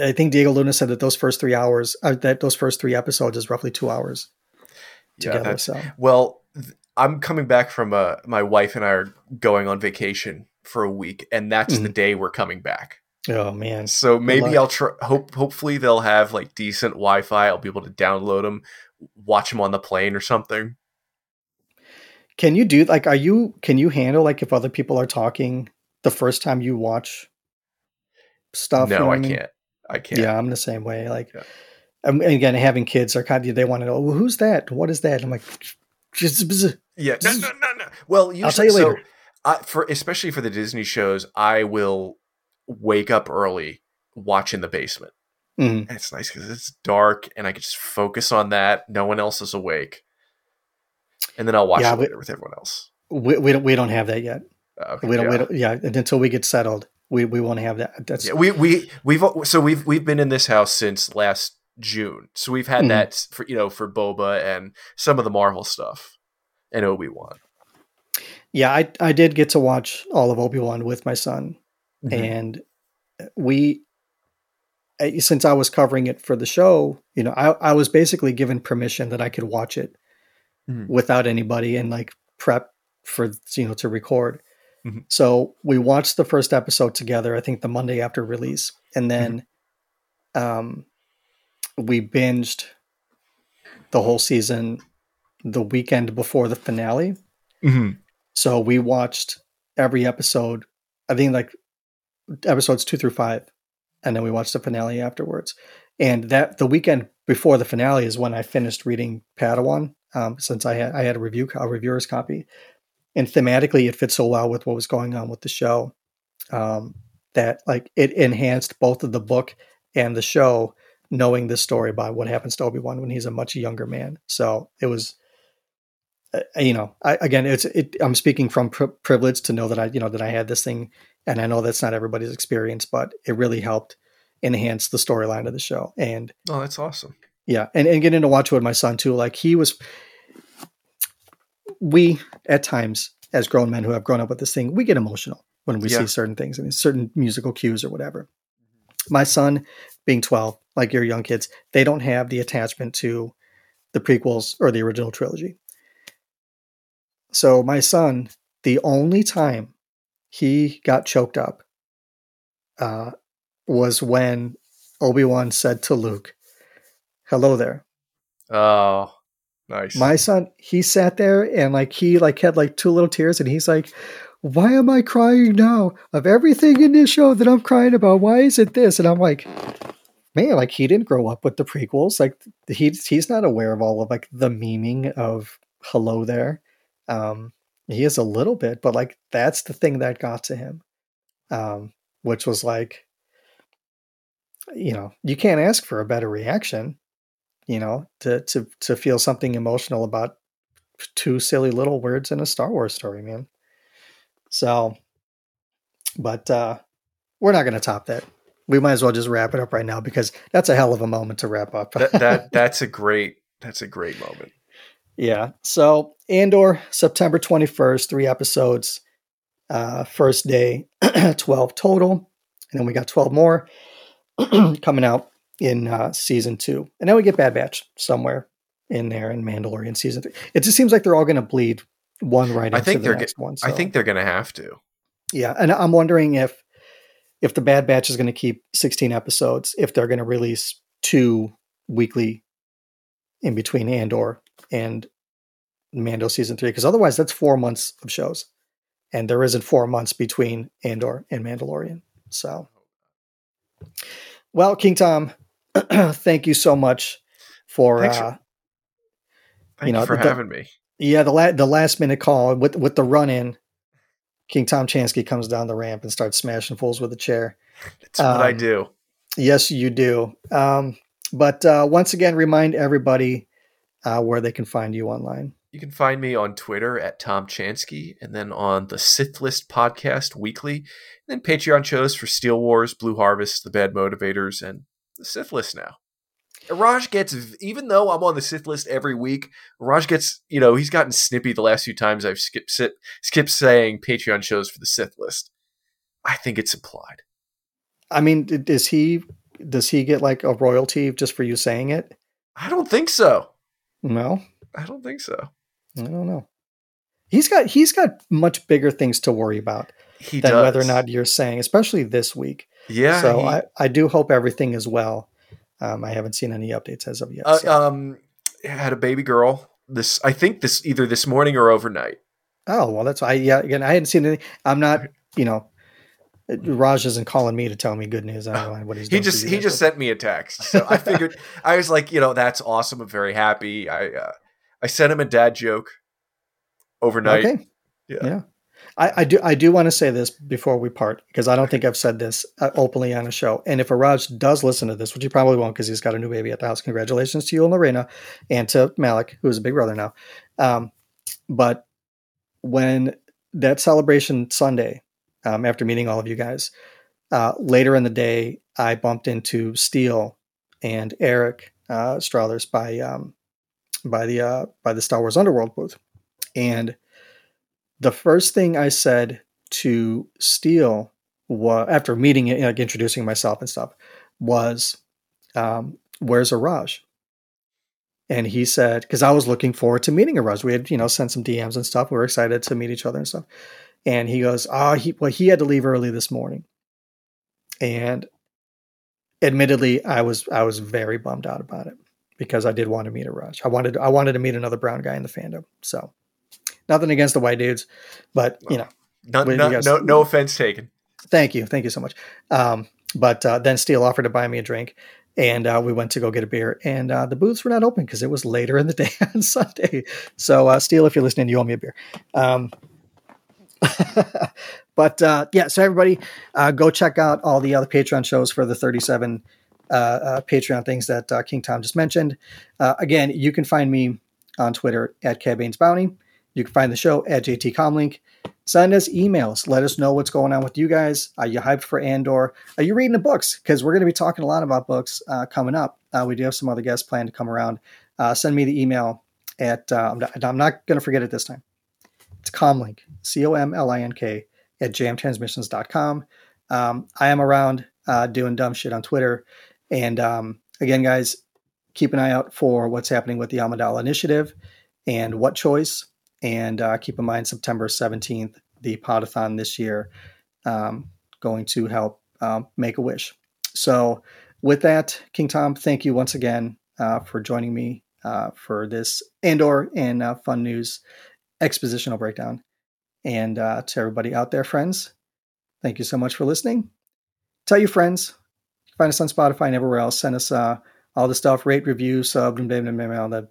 A: I think Diego Luna said that those first three hours, uh, that those first three episodes is roughly two hours
B: together. Yeah, so well, th- I'm coming back from uh, my wife and I are going on vacation for a week, and that's mm-hmm. the day we're coming back.
A: Oh man!
B: So maybe I'll try. Hope hopefully they'll have like decent Wi-Fi. I'll be able to download them watch them on the plane or something.
A: Can you do like are you can you handle like if other people are talking the first time you watch stuff?
B: No, you know I, I mean? can't. I can't.
A: Yeah, I'm the same way. Like yeah. um, again, having kids are kind of they want to know well, who's that? What is that? I'm like,
B: yeah, no, no, no, no. Well, usually, I'll tell you so, later. I, for especially for the Disney shows, I will wake up early watching the basement.
A: Mm-hmm.
B: it's nice because it's dark and I can just focus on that. No one else is awake. And then I'll watch yeah, it later we, with everyone else.
A: We, we, don't, we don't have that yet. Okay, we, don't, yeah. we don't, yeah. Until we get settled, we, we want to have that. That's
B: yeah, we, we, we've, so we've, we've been in this house since last June. So we've had mm-hmm. that for, you know, for Boba and some of the Marvel stuff and Obi-Wan.
A: Yeah, I, I did get to watch all of Obi-Wan with my son. Mm-hmm. And we uh, since I was covering it for the show, you know, I, I was basically given permission that I could watch it
B: Mhm.
A: without anybody and like prep for you know to record.
B: Mhm.
A: So we watched the first episode together. I think the Monday after release, and then um, we binged the whole season the weekend before the finale.
B: Mm-hmm.
A: So we watched every episode. I think like episodes two through five, and then we watched the finale afterwards. And that the weekend before the finale is when I finished reading Padawan, um, since I had I had a review a reviewer's copy, and thematically it fits so well with what was going on with the show um, that like it enhanced both of the book and the show knowing this story about what happens to Obi Wan when he's a much younger man. So it was uh, you know, I, again, it's it, I'm speaking from pri- privilege to know that I, you know, that I had this thing, and I know that's not everybody's experience, but it really helped enhance the storyline of the show. And
B: Oh, that's awesome.
A: yeah, and and getting to watch it with my son too. Like he was, we at times as grown men who have grown up with this thing, we get emotional when we
B: Yeah.
A: see certain things. I mean, certain musical cues or whatever. My son, being 12, like your young kids, they don't have the attachment to the prequels or the original trilogy. So my son, the only time he got choked up uh, was when Obi Wan said to Luke, "Hello there."
B: Oh, nice.
A: My son, he sat there and like he like had like two little tears, and he's like, "Why am I crying now? Of everything in this show that I'm crying about, why is it this?" And I'm like, man, like he didn't grow up with the prequels. Like he's he's not aware of all of like the memeing of "Hello there." Um, he is a little bit, but like that's the thing that got to him, um, which was like, you know, you can't ask for a better reaction you know, to to to feel something emotional about two silly little words in a Star Wars story, man. So, but uh we're not going to top that. We might as well just wrap it up right now because that's a hell of a moment to wrap up.
B: that, that that's a great that's a great moment.
A: Yeah. So, Andor, September 21st, three episodes. Uh first day 12 total. And then we got 12 more coming out in uh, season two. And then we get Bad Batch somewhere in there in Mandalorian season three. It just seems like they're all going to bleed one right
B: I
A: into
B: think
A: the
B: they're
A: next one.
B: I think they're gonna have to.
A: yeah, and I'm wondering if if the Bad Batch is going to keep 16 episodes, if they're going to release two weekly in between Andor and Mando season three, because otherwise that's four months of shows, and there isn't four months between Andor and Mandalorian. So, well, King Tom, thank you so much for
B: Thanks for-
A: uh,
B: Thank
A: You
B: you,
A: know,
B: for
A: the-
B: having me.
A: yeah, the la- the last minute call with with the run in. King Tom Chansky comes down the ramp and starts smashing fools with a chair.
B: That's what I
A: um,
B: do.
A: Yes, you do. Um, but uh, once again, remind everybody uh, where they can find you online.
B: You can find me on Twitter at Tom Chansky, and then on the Sith List podcast weekly, and then Patreon shows for Steele Wars, Blue Harvest, The Bad Motivators, and the Sith List now. Raj gets, even though I'm on the Sith List every week, Raj gets, you know, he's gotten snippy the last few times I've skipped sit, skipped saying Patreon shows for the Sith List. I think it's implied.
A: I mean, does he does he get like a royalty just for you saying it?
B: I don't think so.
A: No,
B: I don't think so.
A: I don't know. He's got he's got much bigger things to worry about
B: He
A: than
B: does.
A: whether or not you're saying, especially this week.
B: Yeah.
A: so
B: he-
A: I, I do hope everything is well. Um, I haven't seen any updates as of yet.
B: uh,
A: so.
B: um, had a baby girl. This I think this either this morning or overnight.
A: Oh well, that's I yeah. Again, I hadn't seen any. I'm not. You know, Raj isn't calling me to tell me good news. I don't know what he's
B: He just he just sent me a text. So I figured I was like, you know, that's awesome. I'm very happy. I uh, I sent him a dad joke overnight.
A: okay.
B: Yeah.
A: Yeah. I, I do. I do want to say this before we part because I don't think I've said this uh, openly on a show. And if Raj does listen to this, which he probably won't because he's got a new baby at the house, congratulations to you and Lorena, and to Malik, who's a big brother now. Um, but when that celebration Sunday, um, after meeting all of you guys, uh, later in the day, I bumped into Steele and Eric uh, by um, by the uh, by the Star Wars Underworld booth, and the first thing I said to Steele was after meeting, like introducing myself and stuff, was, um, "Where's Iraj?" And he said, because I was looking forward to meeting Iraj. We had, you know, sent some DMs and stuff. We were excited to meet each other and stuff. And he goes, "Ah, oh, he well, he had to leave early this morning." And admittedly, I was I was very bummed out about it because I did want to meet Iraj. I wanted I wanted to meet another brown guy in the fandom. So nothing against the white dudes, but you know,
B: no, no, guys, no, no, offense taken.
A: Thank you, thank you so much. Um, but uh, then Steele offered to buy me a drink, and uh, we went to go get a beer. And uh, the booths were not open because it was later in the day on Sunday. So uh, Steele, if you're listening, you owe me a beer. Um, but uh, yeah, so everybody, uh, go check out all the other Patreon shows for the 37 uh, uh, Patreon things that uh, King Tom just mentioned. Uh, again, you can find me on Twitter at Cad Bounty. You can find the show at JT Comlink. Send us emails. Let us know what's going on with you guys. Are you hyped for Andor? Are you reading the books? Because we're going to be talking a lot about books coming up. We do have some other guests planned to come around. send me the email at, I'm not, I'm not going to forget it this time. It's Comlink, C O M L I N K, at jamtransmissions.com. Um, I am around doing dumb shit on Twitter and um, again, guys, keep an eye out for what's happening with the Amidala Initiative and what choice. And uh, keep in mind, September 17th, the Podathon this year, um, going to help uh, make a wish. So, with that, King Tom, thank you once again uh, for joining me uh, for this Andor and uh, Fun News expositional breakdown. And uh, to everybody out there, friends, thank you so much for listening. Tell your friends, Find us on Spotify and everywhere else. Send us uh, all the stuff, rate, review, sub, all that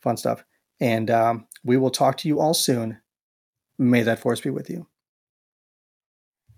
A: fun stuff. And um, we will talk to you all soon. May that force be with you.